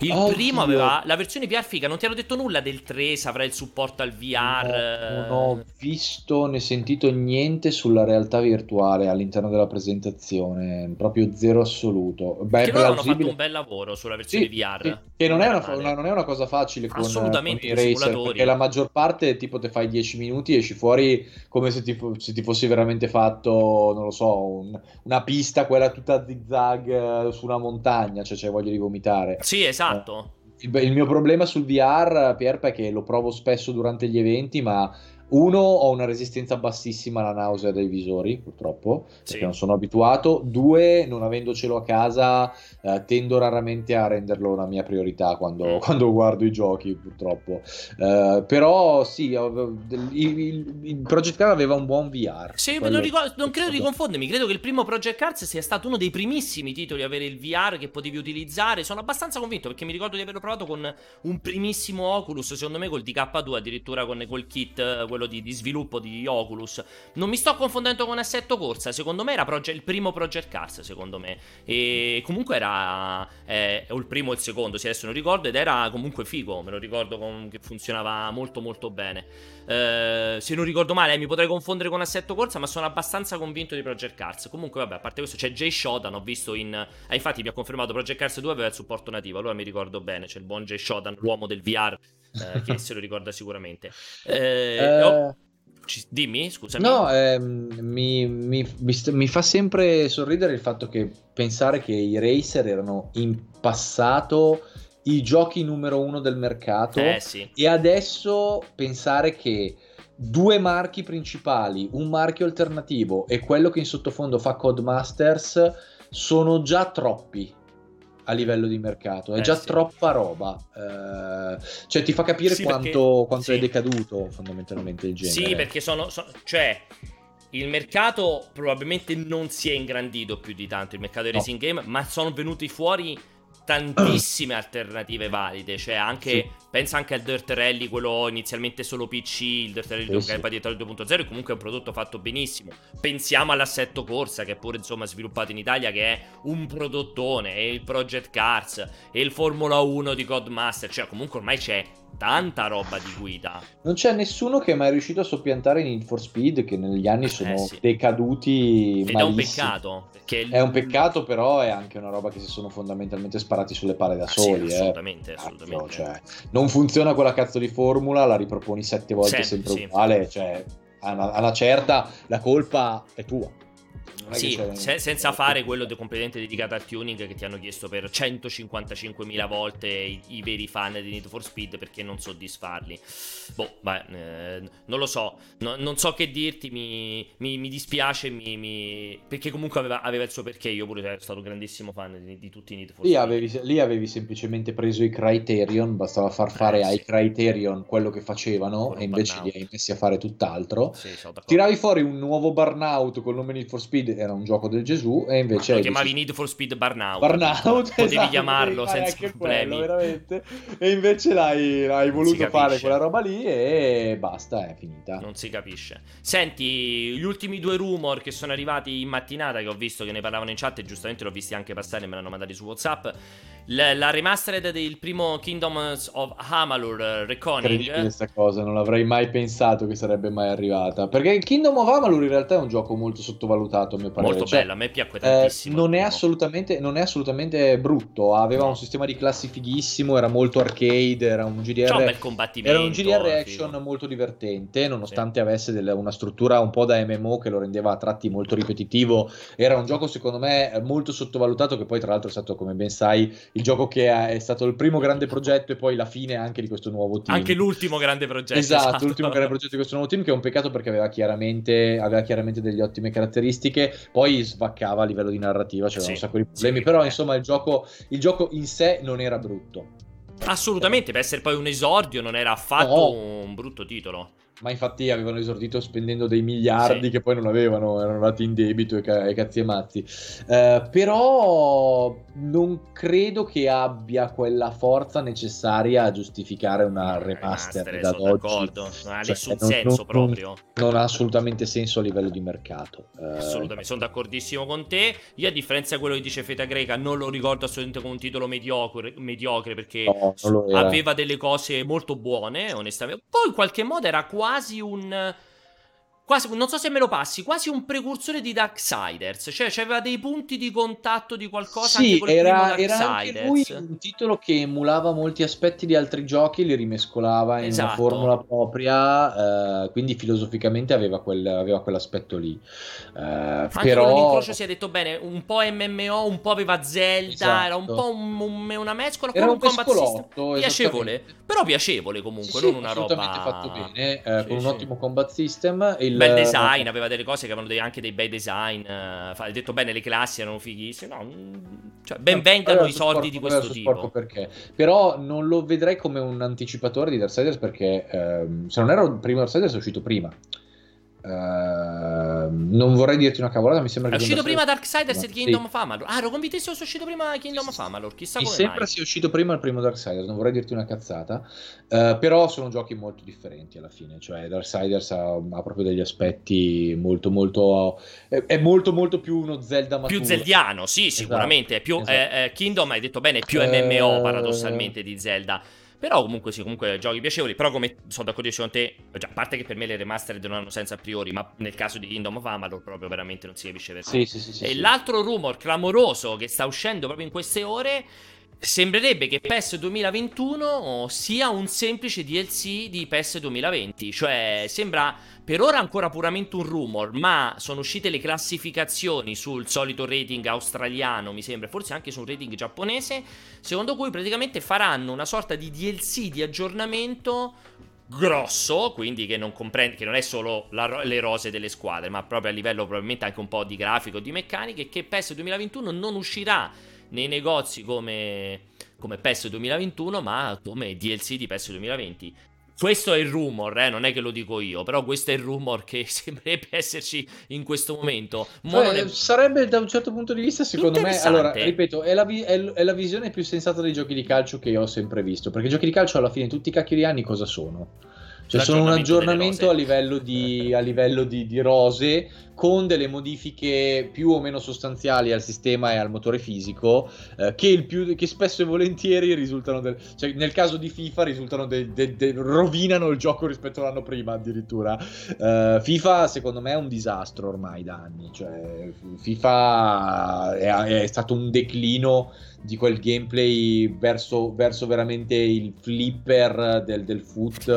Il Oddio. primo aveva la versione VR figa, non ti hanno detto nulla del 3, se avrà il supporto al VR. No, non ho visto né sentito niente sulla realtà virtuale all'interno della presentazione, proprio zero assoluto. Beh, Che loro hanno fatto un bel lavoro sulla versione Sì, VR. sì, che non è, una, una- non è una cosa facile con, Assolutamente, con i racer, perché la maggior parte tipo te fai 10 minuti e esci fuori come se ti, se ti fossi veramente fatto, non lo so, un- una pista, quella tutta a zigzag eh, su una montagna, cioè c'è voglia di vomitare. Sì, esatto. Il, il mio problema sul VR, Pierpa, è che lo provo spesso durante gli eventi, ma uno, ho una resistenza bassissima alla nausea dai visori, purtroppo, perché Sì. non sono abituato. Due, non avendocelo a casa, eh, tendo raramente a renderlo una mia priorità quando, Mm. quando guardo i giochi, purtroppo. Eh, però sì, il, il- il Project Car aveva un buon VR. Sì, non, ricordo- non credo di confondermi. Credo che il primo Project Cars sia stato uno dei primissimi titoli a avere il VR che potevi utilizzare. Sono abbastanza convinto perché mi ricordo di averlo provato con un primissimo Oculus. Secondo me col DK2, addirittura con quel kit, quello di, di, sviluppo di Oculus. Non mi sto confondendo con Assetto Corsa, secondo me era proge- il primo Project Cars, secondo me. E comunque era eh, o il primo o il secondo, se adesso non ricordo, ed era comunque figo, me lo ricordo con, che funzionava molto molto bene. Eh, se non ricordo male, eh, mi potrei confondere con Assetto Corsa, ma sono abbastanza convinto di Project Cars. Comunque, vabbè, a parte questo, c'è Jay Shodan. Ho visto in. Eh, infatti, mi ha confermato Project Cars 2 aveva il supporto nativo. Allora mi ricordo bene. C'è il buon Jay Shodan, l'uomo del VR, eh, che se lo ricorda sicuramente. Eh, oh, dimmi, scusami. No, ehm, mi, mi, mi, fa sempre sorridere il fatto che pensare che i racer erano in passato i giochi numero uno del mercato eh, sì. e adesso pensare che due marchi principali, un marchio alternativo e quello che in sottofondo fa Codemasters sono già troppi a livello di mercato, è eh, già sì. troppa roba. Eh, cioè ti fa capire sì, quanto, perché... quanto sì. è decaduto fondamentalmente il genere. Sì, perché sono, sono cioè il mercato probabilmente non si è ingrandito più di tanto, il mercato dei no. racing game, ma sono venuti fuori tantissime alternative valide. Cioè, anche sì. pensa anche al Dirt Rally, quello inizialmente solo PC, il Dirt Rally sì, sì. dietro al 2.0, comunque è un prodotto fatto benissimo. Pensiamo all'assetto Corsa, che è pure insomma sviluppato in Italia, che è un prodottone, e il Project Cars, e il Formula 1 di Codemaster. Cioè, comunque ormai c'è tanta roba di guida. Non c'è nessuno che è mai riuscito a soppiantare Need for Speed, che negli anni eh, sono eh, sì. decaduti. Ed malissimo. è un peccato. Perché È un peccato, però è anche una roba che si sono fondamentalmente sparati sulle pare da ah, soli. Sì, assolutamente, eh. assolutamente. Cazzo, cioè, non funziona quella cazzo di formula, la riproponi sette volte sempre, sempre sì. uguale. Cioè, a una, a una certa la colpa è tua. Sì, se, senza fare quello *laughs* de- completamente dedicato al tuning che ti hanno chiesto per 155.000 volte i, i, veri fan di Need for Speed perché non soddisfarli. Boh, beh, eh, non lo so, no, non so che dirti, mi, mi, mi dispiace, mi, perché comunque aveva, aveva, il suo perché, io pure sono stato grandissimo fan di, di tutti i Need for lì Speed. Avevi, lì avevi semplicemente preso i Criterion, bastava far fare eh, ai Criterion quello che facevano e invece burnout. li hai messi a fare tutt'altro. Sì, Tiravi fuori un nuovo Burnout col nome Need for Speed era un gioco del Gesù e invece... Lo chiamavi Need for Speed Burnout. Burnout, Potevi esatto, chiamarlo senza problemi. Quello, veramente. E invece l'hai, l'hai voluto fare quella roba lì e basta, è finita. Non si capisce. Senti, gli ultimi due rumor che sono arrivati in mattinata, che ho visto che ne parlavano in chat e giustamente l'ho visti anche passare me l'hanno mandati su WhatsApp. La, la remastered del primo Kingdoms of Amalur uh, Reckoning. questa cosa, non l'avrei mai pensato che sarebbe mai arrivata. Perché il Kingdom of Amalur in realtà è un gioco molto sottovalutato, a mio parere. Molto cioè, bello, a me piacque tantissimo. Eh, non, è assolutamente, non, è assolutamente, brutto, aveva no. un sistema di classi fighissimo, era molto arcade, era un GDR... un bel combattimento. Era un GDR action figo. molto divertente, nonostante sì. avesse delle, una struttura un po' da MMO che lo rendeva a tratti molto ripetitivo. Era un gioco secondo me molto sottovalutato che poi tra l'altro è stato, come ben sai, il gioco che è stato il primo grande progetto e poi la fine anche di questo nuovo team. Anche l'ultimo grande progetto. Esatto, esatto. l'ultimo grande progetto di questo nuovo team che è un peccato perché aveva chiaramente, aveva chiaramente delle ottime caratteristiche, poi svaccava a livello di narrativa, c'erano sì, un sacco di problemi, sì, però eh. insomma il gioco, il gioco in sé non era brutto. Assolutamente, per essere poi un esordio non era affatto no. un brutto titolo ma infatti avevano esordito spendendo dei miliardi sì. che poi non avevano, erano andati in debito e, ca- e cazzi e mazzi. Uh, però non credo che abbia quella forza necessaria a giustificare una remaster, remaster da sono oggi. d'accordo, non ha cioè, nessun non, senso non, proprio. Non, ha assolutamente senso a livello di mercato. Uh, assolutamente, sono d'accordissimo con te. Io a differenza di quello che dice Feta Greca non lo ricordo assolutamente come un titolo mediocre, mediocre perché no, aveva delle cose molto buone, onestamente. Poi in qualche modo era quasi quasi un quasi, non so se me lo passi, quasi un precursore di Darksiders, cioè aveva dei punti di contatto di qualcosa sì, era, era anche lui un titolo che emulava molti aspetti di altri giochi, li rimescolava in esatto. una formula propria, eh, quindi filosoficamente aveva, quel, aveva quell'aspetto lì. Eh, anche però... l'incrocio si è detto bene, un po' MMO, un po' aveva Zelda, esatto. era un po' un, un, una mescola, era un, un combat system piacevole, però piacevole comunque, sì, non una roba... fatto bene, eh, sì, con un ottimo combat system. Il bel design, aveva delle cose che avevano dei, anche dei bei design. Uh, hai detto bene, le classi erano fighissime. No, mm, cioè, ben vengano i soldi di questo tipo. Perché. Però non lo vedrei come un anticipatore di Darksiders perché ehm, se non era il primo Darksiders è uscito prima. Uh, non vorrei dirti una cavolata, mi sembra è che... uscito prima Darksiders e Kingdom sì. of Amalur. Ah, ero convintissimo sia uscito prima Kingdom of Amalur, chissà mi come sembra mai. sia uscito prima il primo Darksiders, non vorrei dirti una cazzata, uh, però sono giochi molto differenti alla fine, cioè Darksiders ha, ha proprio degli aspetti molto molto... è, è, molto molto più uno Zelda maturo. Più zeldiano, sì, sicuramente, esatto, è più... esatto. Eh, eh, Kingdom, hai detto bene, è più MMO paradossalmente di Zelda. Però comunque sì, comunque giochi piacevoli. Però come sono d'accordo con te, già, a parte che per me le remastered non hanno senso a priori, ma nel caso di Kingdom of Amalur proprio veramente non si capisce perché. Sì, sì, sì, sì, e sì. l'altro rumor clamoroso che sta uscendo proprio in queste ore Sembrerebbe che PES 2021 sia un semplice DLC di PES 2020, cioè sembra per ora ancora puramente un rumor, ma sono uscite le classificazioni sul solito rating australiano, mi sembra, forse anche su un rating giapponese, secondo cui praticamente faranno una sorta di DLC di aggiornamento grosso, quindi che non comprende che non è solo la, le rose delle squadre, ma proprio a livello probabilmente anche un po' di grafico, di meccaniche, che PES 2021 non uscirà nei negozi come, come PES 2021, ma come DLC di PES 2020. Questo è il rumor, eh? non è che lo dico io, però questo è il rumor che *laughs* sembrerebbe esserci in questo momento. Cioè, è... Sarebbe da un certo punto di vista, secondo me, allora, ripeto, è la, vi- è, l- è la, visione più sensata dei giochi di calcio che io ho sempre visto, perché i giochi di calcio alla fine tutti i cacchio di anni cosa sono? Cioè sono un aggiornamento a livello, di, a livello di, di, rose con delle modifiche più o meno sostanziali al sistema e al motore fisico eh, che, più, che, spesso e volentieri risultano del, cioè nel caso di FIFA risultano de, de, de, rovinano il gioco rispetto all'anno prima addirittura. Uh, FIFA secondo me è un disastro ormai da anni cioè FIFA è, è stato un declino di quel gameplay verso, verso veramente il flipper del, del foot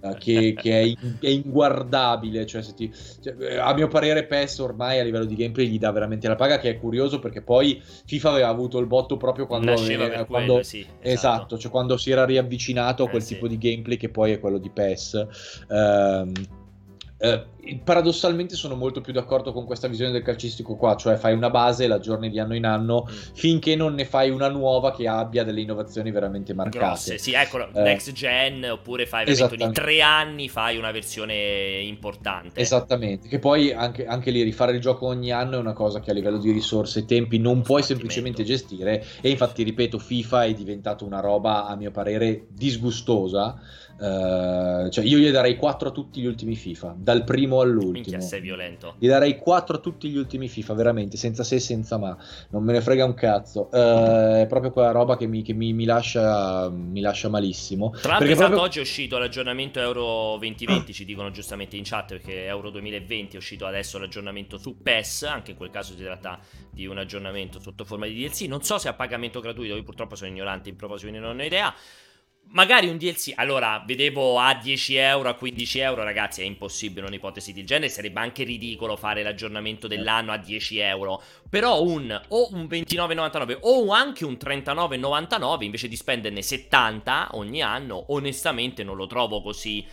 uh, che, che è, in, è, inguardabile cioè, ti, cioè, a mio parere PES ormai a livello di gameplay gli dà veramente la paga che è curioso perché poi FIFA aveva avuto il botto proprio quando, eh, quando quello, sì, esatto. esatto. cioè quando si era riavvicinato a quel eh, tipo sì. di gameplay che poi è quello di PES um, eh, paradossalmente sono molto più d'accordo con questa visione del calcistico qua, cioè fai una base e la aggiorni di anno in anno mm. finché non ne fai una nuova che abbia delle innovazioni veramente marcate. Grosse, sì, ecco, eh, next gen oppure fai ogni tre anni fai una versione importante. Esattamente, che poi anche, anche, lì rifare il gioco ogni anno è una cosa che a livello di risorse e tempi non puoi semplicemente gestire e infatti ripeto FIFA è diventato una roba a mio parere disgustosa. Uh, cioè io gli darei 4 a tutti gli ultimi FIFA, dal primo all'ultimo. Minchia, sei violento. Gli darei 4 a tutti gli ultimi FIFA, veramente, senza se e senza ma. Non me ne frega un cazzo. Uh, è proprio quella roba che mi, che mi, mi, lascia, mi lascia malissimo. Tra l'altro, esatto, proprio... oggi è uscito l'aggiornamento Euro 2020, ci dicono giustamente in chat, perché Euro 2020 è uscito adesso l'aggiornamento su PES, anche in quel caso si tratta di un aggiornamento sotto forma di DLC. Non so se a pagamento gratuito, io purtroppo sono ignorante in proposito, quindi non ho idea. Magari un DLC, allora vedevo a 10 euro, a 15 euro, ragazzi, è impossibile un'ipotesi del genere. Sarebbe anche ridicolo fare l'aggiornamento dell'anno a 10 euro. Però un o un 29,99 o anche un 39,99 invece di spenderne 70 ogni anno, onestamente non lo trovo così.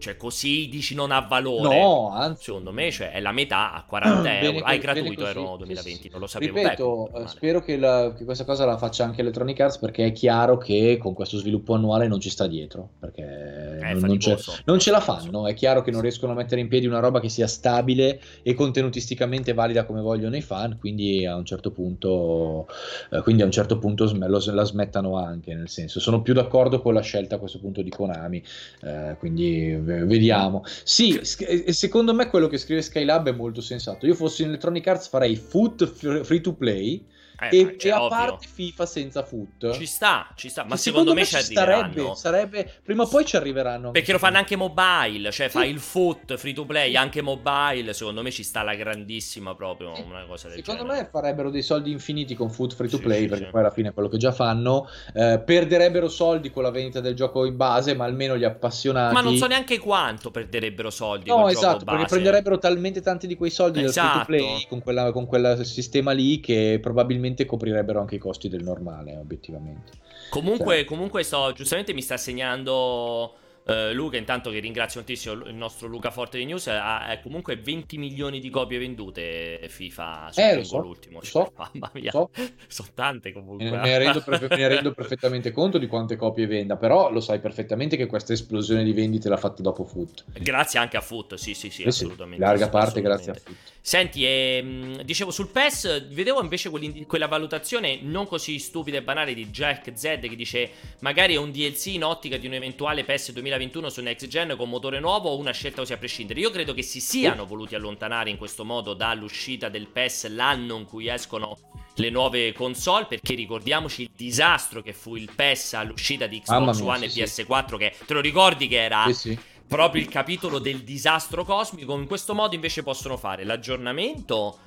Cioè, così dici non ha valore. No, anzi. Secondo me cioè, è la metà a 40 *clears throat* euro. Ah, è gratuito, ero 2020, non lo sapevo. Ripeto, Beh, spero che, la, che, questa cosa la faccia anche Electronic Arts perché è chiaro che con questo sviluppo annuale non ci sta dietro. Perché eh, non, non, ce, non, ce, la fanno. È chiaro che non riescono a mettere in piedi una roba che sia stabile e contenutisticamente valida come vogliono i fan. Quindi a un certo punto, eh, quindi a un certo punto lo, la smettano anche. Nel senso, sono più d'accordo con la scelta a questo punto di Konami. Eh, quindi vediamo. Sì, secondo me quello che scrive Skylab è molto sensato. Io fossi in Electronic Arts farei foot free to play Eh, e, c'è e a parte FIFA senza foot. Ci sta, ci sta, ma Che secondo, me ci ci arriveranno. sarebbe, prima o poi ci arriveranno. Perché lo fanno anche mobile, cioè Sì. fa il foot free to play anche mobile, secondo me ci sta la grandissima proprio una cosa del Secondo genere. me farebbero dei soldi infiniti con foot free to Sì, play sì, perché sì. poi alla fine è quello che già fanno. Eh, perderebbero soldi con la vendita del gioco in base, ma almeno gli appassionati. Ma non so neanche quanto perderebbero soldi No, esatto, perché prenderebbero talmente tanti di quei soldi del free to Esatto. play con, quella, con quel sistema lì che probabilmente coprirebbero anche i costi del normale, obiettivamente. Comunque, Cioè. comunque sto, giustamente mi sta segnando Uh, Luca, intanto che ringrazio tantissimo il nostro Luca Forte di News, ha, ha comunque 20 milioni di copie vendute FIFA su eh, so, l'ultimo. Cioè, so, mamma mia, so. *laughs* sono tante comunque. Me ne, rendo, me ne, rendo, *laughs* perfettamente conto di quante copie venda, però lo sai perfettamente che questa esplosione di vendite l'ha fatta dopo Foot. Grazie anche a Foot, sì sì sì, eh assolutamente. larga parte grazie a Foot. Senti, ehm, dicevo sul PES, vedevo invece quella valutazione non così stupida e banale di Jack Z che dice magari è un DLC in ottica di un eventuale PES 2021 su Next Gen con motore nuovo o una scelta così a prescindere. Io credo che si siano voluti allontanare in questo modo dall'uscita del PES l'anno in cui escono le nuove console perché ricordiamoci il disastro che fu il PES all'uscita di Xbox mia, One sì, e PS4 sì. che te lo ricordi che era sì, proprio il capitolo del disastro cosmico. In questo modo invece possono fare l'aggiornamento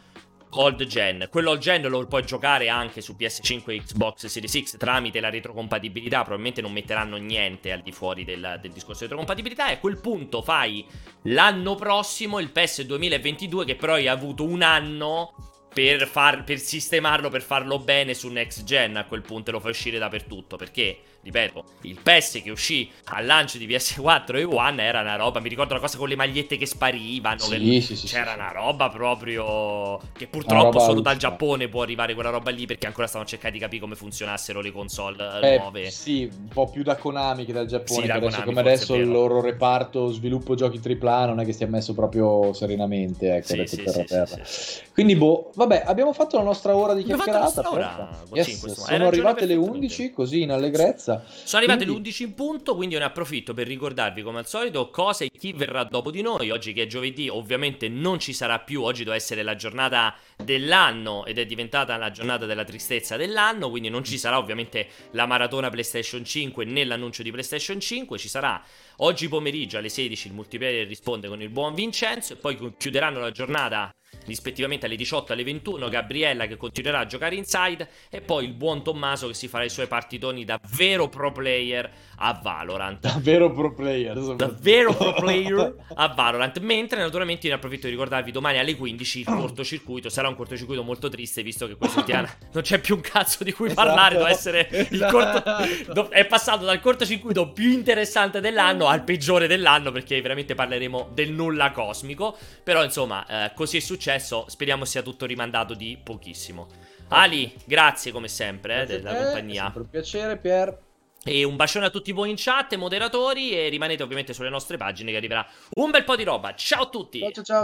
old gen. Quello old gen lo puoi giocare anche su PS5 e Xbox Series X tramite la retrocompatibilità. Probabilmente non metteranno niente al di fuori del, del discorso di retrocompatibilità. E a quel punto fai l'anno prossimo il PS 2022, che però hai avuto un anno per, far, per sistemarlo, per farlo bene su next gen. A quel punto lo fai uscire dappertutto. Perché ripeto, il PES che uscì al lancio di PS4 e One era una roba, mi ricordo la cosa con le magliette che sparivano, sì, che sì, sì, c'era una roba proprio che purtroppo solo dal Giappone può arrivare quella roba lì perché ancora stavano cercando di capire come funzionassero le console eh, nuove. Sì, un po' più da Konami che dal Giappone, sì, da adesso, Konami, come adesso il loro reparto sviluppo giochi AAA non è che si è messo proprio serenamente, ecco, sì, per terra. Quindi boh, vabbè, abbiamo fatto la nostra ora di chiacchierata. Ora, yes, sono arrivate le 11 così in allegrezza bellezza. Sono arrivate quindi... le 11 in punto, quindi ne approfitto per ricordarvi come al solito cosa e chi verrà dopo di noi. Oggi che è giovedì ovviamente non ci sarà più, oggi deve essere la giornata dell'anno ed è diventata la giornata della tristezza dell'anno, quindi non ci sarà ovviamente la maratona PlayStation 5 né l'annuncio di PlayStation 5, ci sarà oggi pomeriggio alle 16 il multiplayer risponde con il buon Vincenzo e poi chiuderanno la giornata rispettivamente alle 18 e alle 21 Gabriella che continuerà a giocare inside e poi il buon Tommaso che si farà i suoi partitoni da vero pro player a Valorant davvero pro player davvero pro *laughs* player a Valorant mentre naturalmente ne approfitto di ricordarvi domani alle 15 il cortocircuito sarà un cortocircuito molto triste visto che questa settimana *laughs* non c'è più un cazzo di cui esatto. parlare deve essere esatto. il corto è passato dal cortocircuito più interessante dell'anno al peggiore dell'anno perché veramente parleremo del nulla cosmico però insomma eh, così è successo. Speriamo sia tutto rimandato di pochissimo. Ali, grazie come sempre eh, della compagnia. È sempre un piacere, Pier. E un bacione a tutti voi in chat moderatori. E rimanete ovviamente sulle nostre pagine che arriverà un bel po' di roba. Ciao a tutti. Ciao ciao ciao.